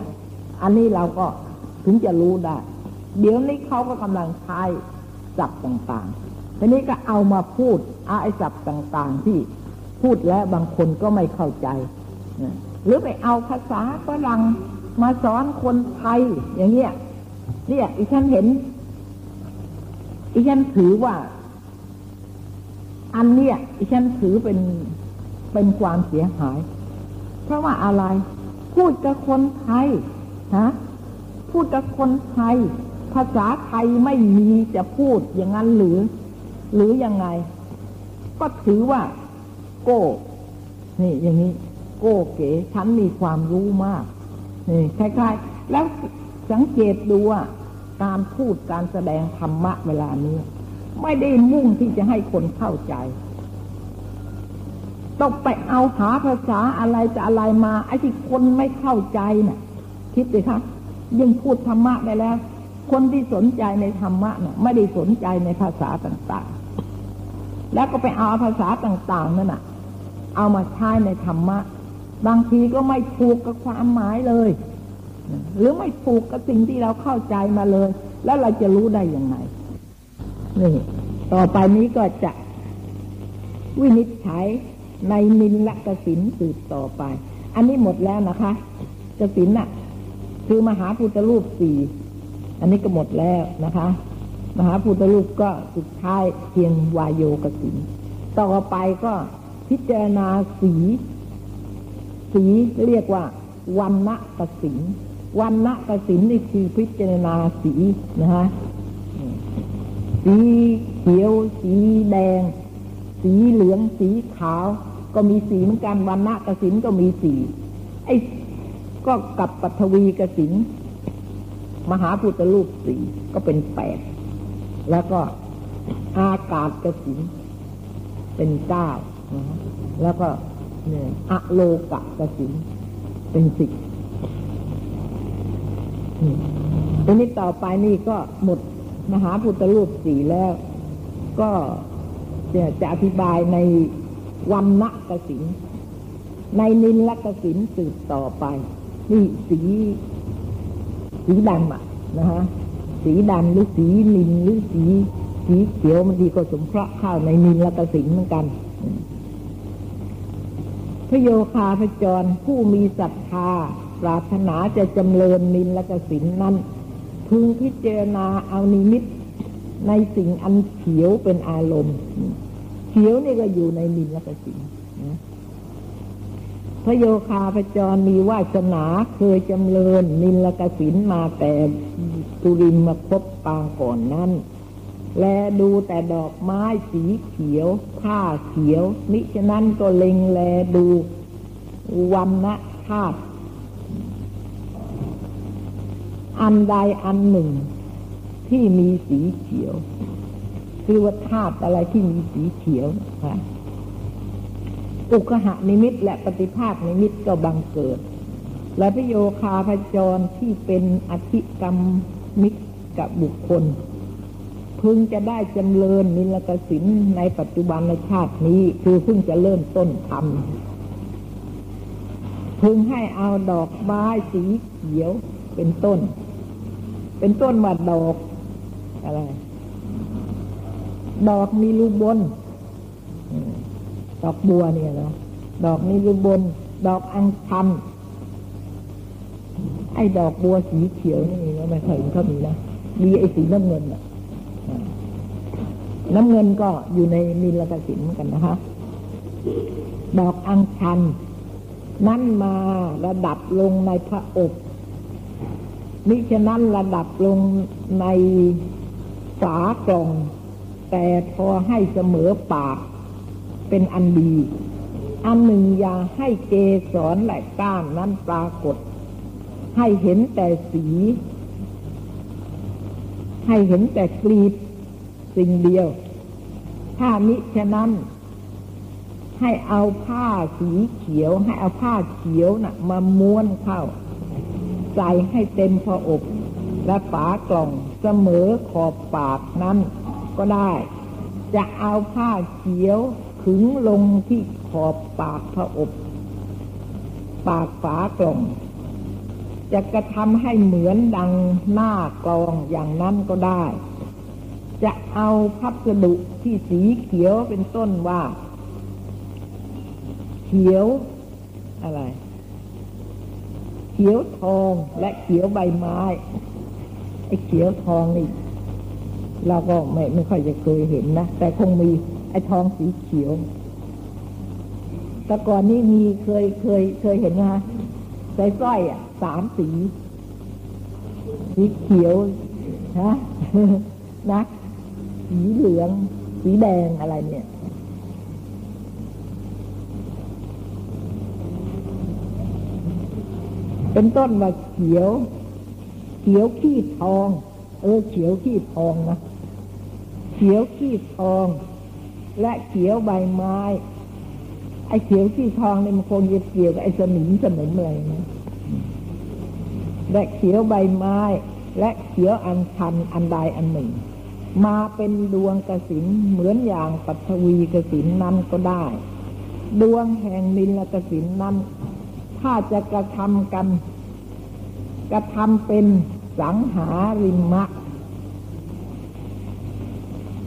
อันนี้เราก็ถึงจะรู้ได้ เดี๋ยวนี้เขาก็กำลังใช้ศัพท์ต่างๆทีนี้ก็เอามาพูดอาไอ้ศัพท์ต่างๆ ที่พูดแล้วบางคนก็ไม่เข้าใจหรือไปเอาภาษาฝรั่งมาสอนคนไทยอย่างเงี้ยเนี่ยอีฉันเห็น อีฉันถือว่า อันเนี้ยอีฉันถือเป็นเป็นความเสียหาย เพราะว่าอะไร พูดกับคนไทย ฮะพูดกับคนไทย ภาษาไทยไม่มีจะพูดอย่างนั้นหรือ หรือยังไง ก็ถือว่า โก้ นี่ อย่างนี้ โก้เก๋ฉันมีความรู้มาก นี่คล้ายๆ แล้วสังเกตดูว่าการพูดการแสดงธรรมะเวลานี้ ไม่ได้มุ่งที่จะให้คนเข้าใจต้องไปเอาหาภาษาอะไรจะอะไรมาไอ้ที่คนไม่เข้าใจน่ะ คิดเลยครับยิ่งพูดธรรมะไปแล้ว คนที่สนใจในธรรมะน่ะไม่ได้สนใจในภาษาต่างๆ แล้วก็ไปเอาภาษาต่างๆนั่นน่ะ เอามาใช้ในธรรมะ บางทีก็ไม่ถูกกับความหมายเลย หรือไม่ถูกกับสิ่งที่เราเข้าใจมาเลย แล้วเราจะรู้ได้อยังไงนี่ต่อไปนี้ก็จะวินิจฉัยในนินละกสินสืบต่อไป อันนี้หมดแล้วนะคะกสินน่ะ คือมหาพุทธรูปสี่อันนี้ก็หมดแล้วนะคะ มหาพุทธรูปก็สุดท้ายเพียงวายโยกสินต่อไปก็พิจารณาสี สีเรียกว่าวันณะกสินวันณะกสินนี่คือพิจารณาสีนะฮะสีเขียว สีแดง สีเหลือง สีขาว ก็มีสีเหมือนกันวันณะกสินก็มีสีไอ้ ก็กับปัทวีกสินมหาพุทธรูปสีก็เป็นแปดแล้วก็อากาศกสินเป็นเก้าแล้วก็เนี่ยอโลกะกสินเป็นสิบทีนี้ต่อไปนี่ก็หมดมหาพุทธรูปสี่แล้ว ก็จะจะอธิบายในวันณะกสินในนินละกสินสืบต่อไป นี่สีสีดำอะนะฮะสีดำหรือสีนินหรือสี สีเขียวมันดีก็สมเพราะข้าในนินและกสินเหมือนกัน พระโยคาพจรผู้มีศรัทธาปรารถนาจะจำเริญนินและกสินนั้นพึงพิจารณาเอานิมิตในสิ่งอันเขียวเป็นอารมณ์ เขียวนี่ก็อยู่ในนินและกสิน ระโยคาพจรมีวาสนาเคยจำเริญนินลกสินมาแต่ตุรินมาพบปางก่อนนั้น แลดูแต่ดอกไม้สีเขียวผ้าเขียวมิฉะนั้นก็เล็งแลดูวันนะธาตุอันใดอันหนึ่ง ที่มีสีเขียว คือว่าธาตุอะไรที่มีสีเขียวนะคะ อุกหะนิมิตและปฏิภาคนิมิตก็บังเกิด และพโยคาพจรที่เป็นอธิกรรมมิกกับบุคคล พึงจะได้จำเริญนิลกสินในปัจจุบันในชาตินี้ คือเพิ่งจะเริ่มต้นทำพึงให้เอาดอกไม้สีเขียวเป็นต้น เป็นต้นว่าดอกอะไร ดอกมีลูกบน ดอกบัวเนี่ยนะดอกนี้รูบน ดอกอังคันไอ้ดอกบัวสีเขียวนี่ก็ไม่เคยเห็นเขามีนะมีไอ้สีน้ำเงินอะน้ำเงินก็อยู่ในนิลกสินเหมือนกันนะคะ ดอกอังคัน นั่นมาระดับลงในพระอบมิฉะนั้นระดับลงในฝากล่อง แต่พอให้เสมอปาก เป็นอันดี อันหนึ่งอย่าให้เกสรและก้านนั้นปรากฏ ให้เห็นแต่สี ให้เห็นแต่กลีบสิ่งเดียว ถ้ามิฉะนั้นให้เอาผ้าสีเขียว ให้เอาผ้าเขียวนะ่ะ มาม้วนเข้า ใส่ให้เต็มพออบ และฝากล่องเสมอขอบปากนั้นก็ได้ จะเอาผ้าเขียว ขึงลงที่ขอบปากพระอบ ปากฝากล่อง จะกระทำให้เหมือนดังหน้ากลองอย่างนั้นก็ได้ จะเอาพัสดุที่สีเขียวเป็นต้นว่า เขียวอะไร เขียวทองและเขียวใบไม้ไอ้เขียวทองนี่เราก็ไม่ไม่ค่อยจะเคยเห็นนะ แต่คงมี ไอ้ทองสีเขียว แต่ก่อนนี้มีเคยเคยเคยเห็นนะใส่สร้อยอะสามสี สีเขียวฮะนะสีเหลือง สีแดงอะไรเนี่ยเป็นต้นว่าเขียว เขียวขี้ทอง เออ เขียวขี้ทองนะ เขียวขี้ทอง และเขียวใบไม้ ไอ้เขียวขี้ทองเนี่ยมันคงจะเกี่ยวกับไอ้สนิมสนิมอะไรนะและเขียวใบไม้ และเขียวอันชันอันใดอันหนึ่ง มาเป็นดวงกสินเหมือนอย่างปัทวีกสินนั้นก็ได้ ดวงแห่งนิลกสินนั้น ถ้าจะกระทำกัน กระทำเป็นสังหาริมะ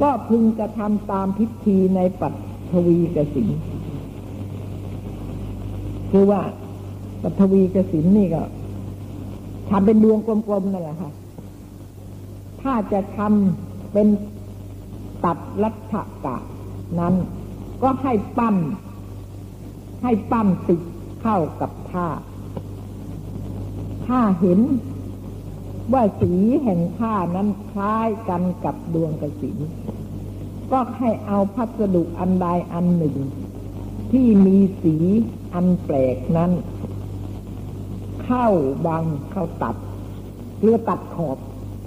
ก็พึงกระทำตามพิธีในปัทวีกสินคือว่าปัทวีกสินนี่ก็ทำเป็นดวงกลมๆนั่นแหละค่ะ ถ้าจะทำเป็นตัดรัฐกะ นั้น ก็ให้ปั้นให้ปั้นติดเข้ากับผ้า ถ้าเห็นว่าสีแห่งผ้านั้นคล้ายกันกับดวงกระสิน ก็ให้เอาพัสดุอันใดอันหนึ่ง ที่มีสีอันแปลกนั้น เข้าบังเข้าตัดเรือตัดขอบ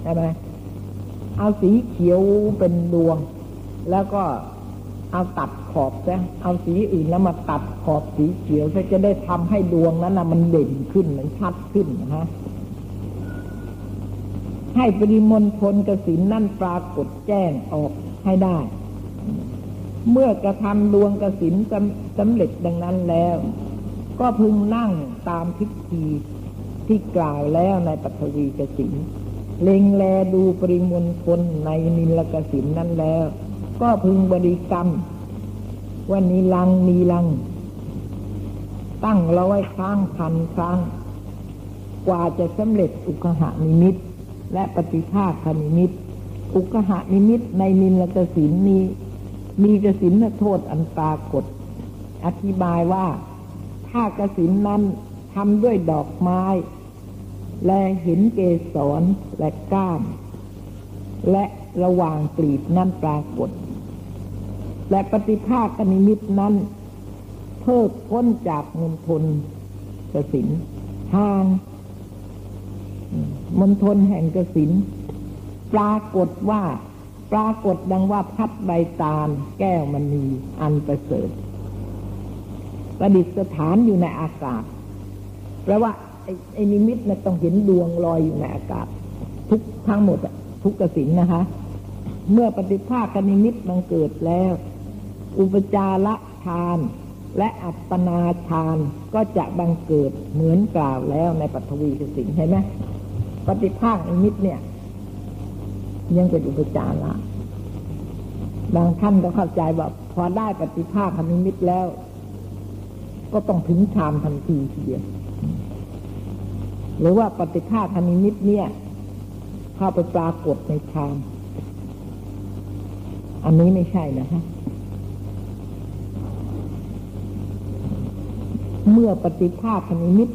ใช่ไหมเอาสีเขียวเป็นดวง แล้วก็เอาตัดขอบซะเอาสีอื่นแล้วมาตัดขอบสีเขียวจะได้ทำให้ดวงนั้นนะมันเด่นขึ้นมันชัดขึ้นนะฮะให้ปริมณฑลกสินนั่นปรากฏแจ้งออกให้ได้ เมื่อกระทำดวงกระสินสำเร็จดังนั้นแล้ว ก็พึงนั่งตามพิธีที่กล่าวแล้วในปัทวีกสินเล็งแลดูปริมณฑลในนิลกสินนั้นแล้ว ก็พึงบริกรรมว่านิลังนีลัง ตั้งราไว้ครั้งพันครั้ง กว่าจะสำเร็จอุกหานิมิต และปฏิภาคนิมิต อุกหานิมิตในนิลกสินนี้ มีกสินโทษอันปรากฏ อธิบายว่า ถ้ากสินนั้นทำด้วยดอกไม้ และห็นเกสรและก้านและระหว่างกลีบนั่นปรากฏ และปฏิภาคนิมิตนั้น เพิกพ้นจากมณฑลกสินทางมณฑลแห่งกสินปรากฏว่า ปรากฏดังว่าพัดใบตาลแก้วมณีอันประเสริฐประดิษฐานอยู่ในอากาศแปลว่าไอ้ไอ้นิมิตนะต้องเห็นดวงลอยอยู่ในอากาศ ทุกทั้งหมดทุกกสินนะคะ เมื่อปฏิภาคนิมิตมันเกิดแล้ว อุปจาระฌาน และอัปปนาฌานก็จะบังเกิดเหมือนกล่าวแล้วในปัทวีกสินเห็นไหมปฏิภาคนิมิตเนี่ย ยังเป็นอุปจาระบางท่านก็เข้าใจว่าพอได้ปฏิภาคนิมิตแล้ว ก็ต้องถึงฌานทันทีทีเดียวหรือว่าปฏิฆาคณิมิตเนี่ย เข้าไปปรากฏในฌานอันนี้ไม่ใช่นะฮะเมื่อปฏิภาคณิมิต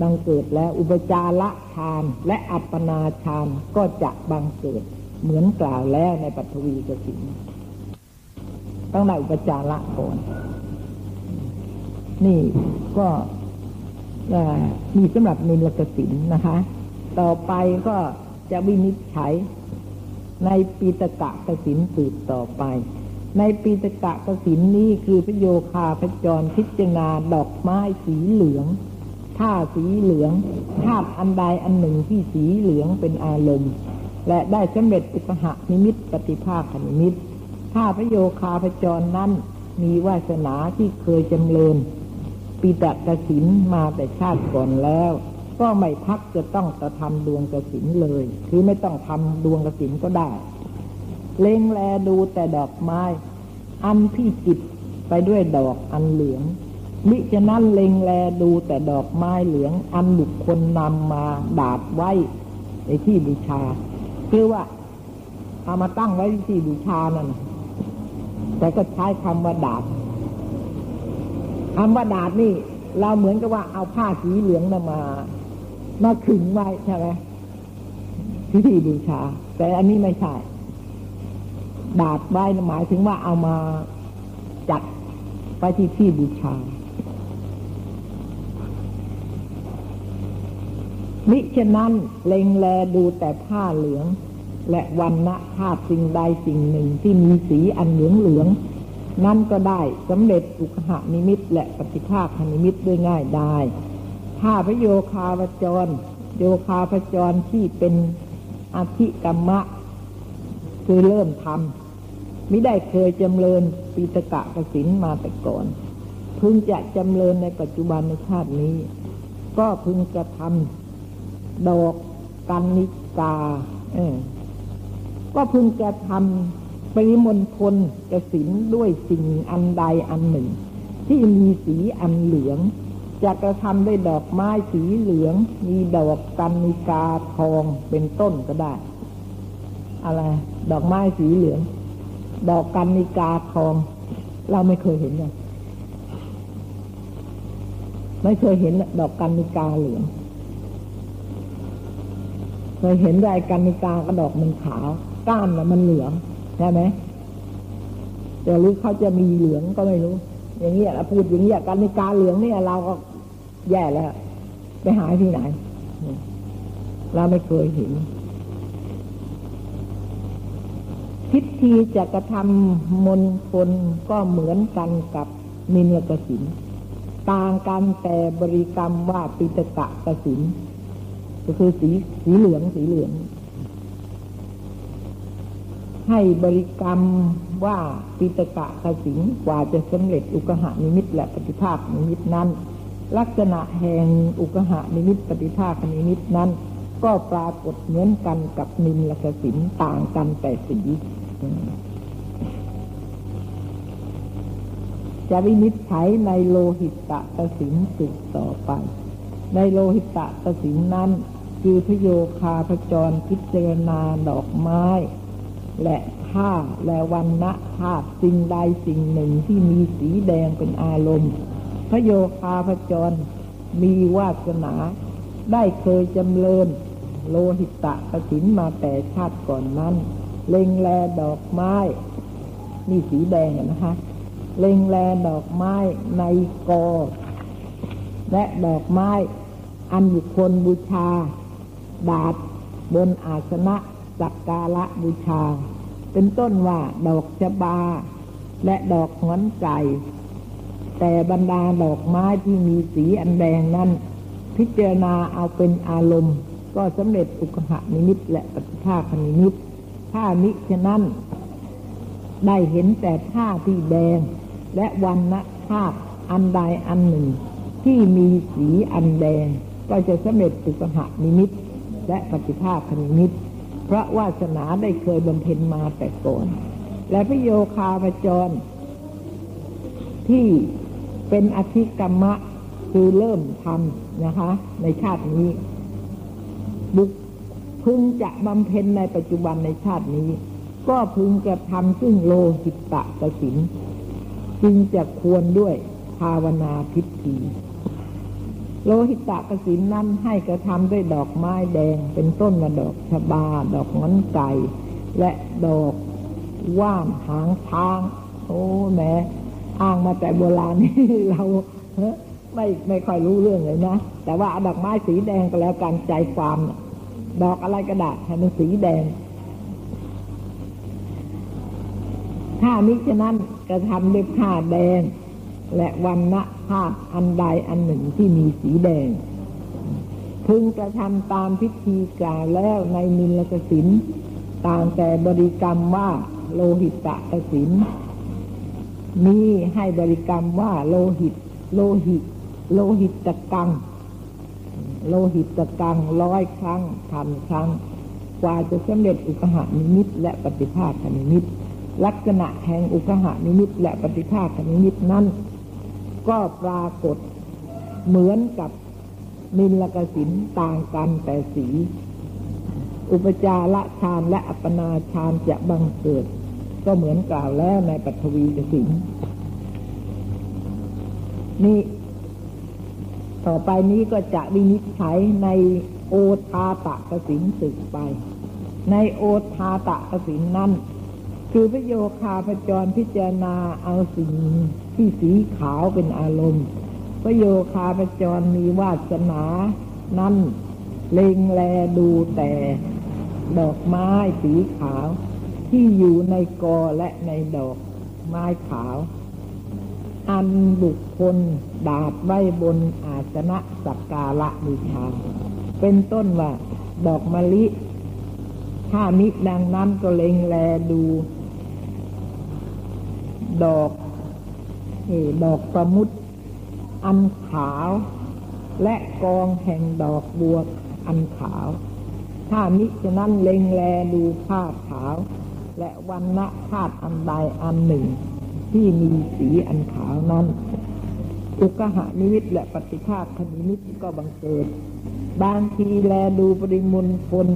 บังเกิดแล้ว อุปจาระฌานและอัปปนาฌานก็จะบังเกิด เหมือนกล่าวแล้วในปัทวีกสินต้องได้อุปจาระก่อนนี่ก็มีสำหรับนิลกสินนะคะ ต่อไปก็จะวินิจฉัยในปีตกะกสินสืบต่อไป ในปีตกะกสินนี้คือพระโยคาพระจรพิจารณาดอกไม้สีเหลืองถ้าสีเหลืองธาตุอันใดอันหนึ่งที่สีเหลืองเป็นอารมณ์ และได้สำเร็จอุปหะนิมิตปฏิภาคนิมิตถ้าพระโยคาพจรนั้นมีวาสนาที่เคยจำเริญปีตะกสินมาแต่ชาติก่อนแล้ว ก็ไม่พักจะต้องกระทำดวงกสินเลย คือไม่ต้องทำดวงกสินก็ได้ เล็งแลดูแต่ดอกไม้ อันที่จิตไปด้วยดอกอันเหลืองมิฉะนั้นเล็งแลดูแต่ดอกไม้เหลืองอันบุคคลนำมาดาดไว้ในที่บูชา คือว่าเอามาตั้งไว้ที่บูชานั่นแต่ก็ใช้คำว่าดาดคำว่าดาดนี่ เราเหมือนกับว่าเอาผ้าสีเหลืองนมา มาขึงไว้ใช่ไหมที่ที่บูชา แต่อันนี้ไม่ใช่ ดาดไว้หมายถึงว่าเอามาจัดไปที่ที่บูชา มิฉะนั้นเล็งแลดูแต่ผ้าเหลือง และวันณะภาพสิ่งใดสิ่งหนึ่งที่มีสีอันเหลืองเหลืองนั่นก็ได้สำเร็จอุคหานิมิตและปฏิภาคนิมิตด้วยง่ายได้ ถ้าพระโยคาวจร โยคาพจรที่เป็นอธิกรรมะ คือเริ่มทำมิได้เคยจำเริญปีตกะกสินมาแต่ก่อน พึงจะจำเริญในปัจจุบันในชาตินี้ ก็พึงจะทำ ดอกกันนิกาเออก็พึงจะทำปริมณฑลกสินด้วยสิ่งอันใดอันหนึ่ง ที่มีสีอันเหลือง จะกระทำด้วยดอกไม้สีเหลือง มีดอกกันนิกาทองเป็นต้นก็ได้ อะไร ดอกไม้สีเหลือง ดอกกันนิกาทอง เราไม่เคยเห็นเลยไม่เคยเห็นดอกกันนิกาเหลือง เคยเห็นรายกันในกากระดอกมันขาว ก้านมันเหลืองใช่ไหมแต่รู้เขาจะมีเหลืองก็ไม่รู้ อย่างเงี้ยพูดอย่างเงี้ยกันในกาเหลืองเนี่ย เราก็แย่แล้วไปหาที่ไหน เราไม่เคยเห็นทิฏฐิจะกระทำมนคนก็เหมือนกันกับมิเนกสิน ต่างกันแต่บริกรรมว่าปิตกะกสิน ก็คือสีสีเหลืองสีเหลือง ให้บริกรรมว่าปิตกะกสิงกว่าจะสำเร็จอุกหานิมิตและปฏิภาคนิมิตนั้น ลักษณะแห่งอุกหานิมิตปฏิภาคนิมิตนั้น ก็ปรากฏเหมือนกันกับนิมละกสินต่างกันแต่สีจะวินิจฉัยในโลหิตตะกสินสืบต่อไป ในโลหิตตะกสินนั้น คือพโยคาพจรพิจารณาดอกไม้ และท่าและวันณะธาตุสิ่งใดสิ่งหนึ่งที่มีสีแดงเป็นอารมณ์ พโยคาพจรมีวาสนา ได้เคยจำเริญโลหิตะกสินมาแต่ชาติก่อนนั้น เล็งแลดอกไม้นี่สีแดงนะคะ เล็งแลดอกไม้ในกอ และดอกไม้อันบุคคลบูชา ดาดบนอาสนะสักการะบูชา เป็นต้นว่าดอกชบา และดอกหอนไก่ แต่บรรดาดอกไม้ที่มีสีอันแดงนั้น พิจารณาเอาเป็นอารมณ์ ก็สำเร็จอุกหะนิมิตและปฏิภาคนิมิตถ้ามิฉะนั้น ได้เห็นแต่ผ้าที่แดง และวันณะภาพอันใดอันหนึ่ง ที่มีสีอันแดง ก็จะสำเร็จอุกหะนิมิต และปฏิภาคคณิมิตเพราะวาสนาได้เคยบำเพ็ญมาแต่ก่อน และพระโยคาพจร ที่เป็นอธิกรรมะคือเริ่มทำนะคะ ในชาตินี้ บุกพึงจะบำเพ็ญในปัจจุบันในชาตินี้ ก็พึงจะทำซึ่งโลหิตตะกสิน จึงจะควรด้วยภาวนาพิธี โลหิตะกสินนั้นให้กระทำด้วยดอกไม้แดง เป็นต้นมาดอกชบา ดอกง้นไก่ และดอกว่านหางช้าง โอ้แม่อ้างมาแต่โบราณนี่เราไม่ไม่ค่อยรู้เรื่องเลยนะ แต่ว่าดอกไม้สีแดงก็แล้วกันใจความ ดอกอะไรก็ได้ให้มันสีแดง ถ้ามิฉะนั้นกระทำด้วยผ้าแดง และวันณะธาตุอันใดอันหนึ่งที่มีสีแดง พึงกระทำตามพิธีกล่าวแล้วในมิลกสินต่างแต่บริกรรมว่าโลหิตะกสินนี้ให้บริกรรมว่าโลหิต โลหิต โลหิตตะกัง โลหิตตะกังร้อยครั้งพันครั้ง กว่าจะสำเร็จอุกหานิมิตและปฏิภาคนิมิตลักษณะแห่งอุกหานิมิตและปฏิภาคนิมิตนั้น ก็ปรากฏเหมือนกับมิลกสินต่างกันแต่สี อุปจาระฌานและอัปปนาฌานจะบังเกิด ก็เหมือนกล่าวแล้วในปัทวีกสินนี่ต่อไปนี้ก็จะวินิจฉัยในโอทาตะกสินสึกไป ในโอทาตะกสินนั้น คือพระโยคาพจรพิจารณาเอาสิ่งที่สีขาวเป็นอารมณ์ พระโยคาพจรมีวาสนานั้นเล็งแลดูแต่ดอกไม้สีขาว ที่อยู่ในกอและในดอกไม้ขาว อันบุคคลดาดไว้บนอาสนะสักการะบูชาเป็นต้นว่า ดอกมะลิ ถ้ามิดังนั้นก็เล็งแลดู ดอกเอดอกประมุดอันขาว และกองแห่งดอกบัวอันขาว ถ้ามิฉะนั้นเล็งแลดูผ้าขาว และวันณะธาตุอันใดอันหนึ่ง ที่มีสีอันขาวนั้นอุกหานิมิตและปฏิภาคนิมิตก็บังเกิด บางทีแลดูปริมุลพล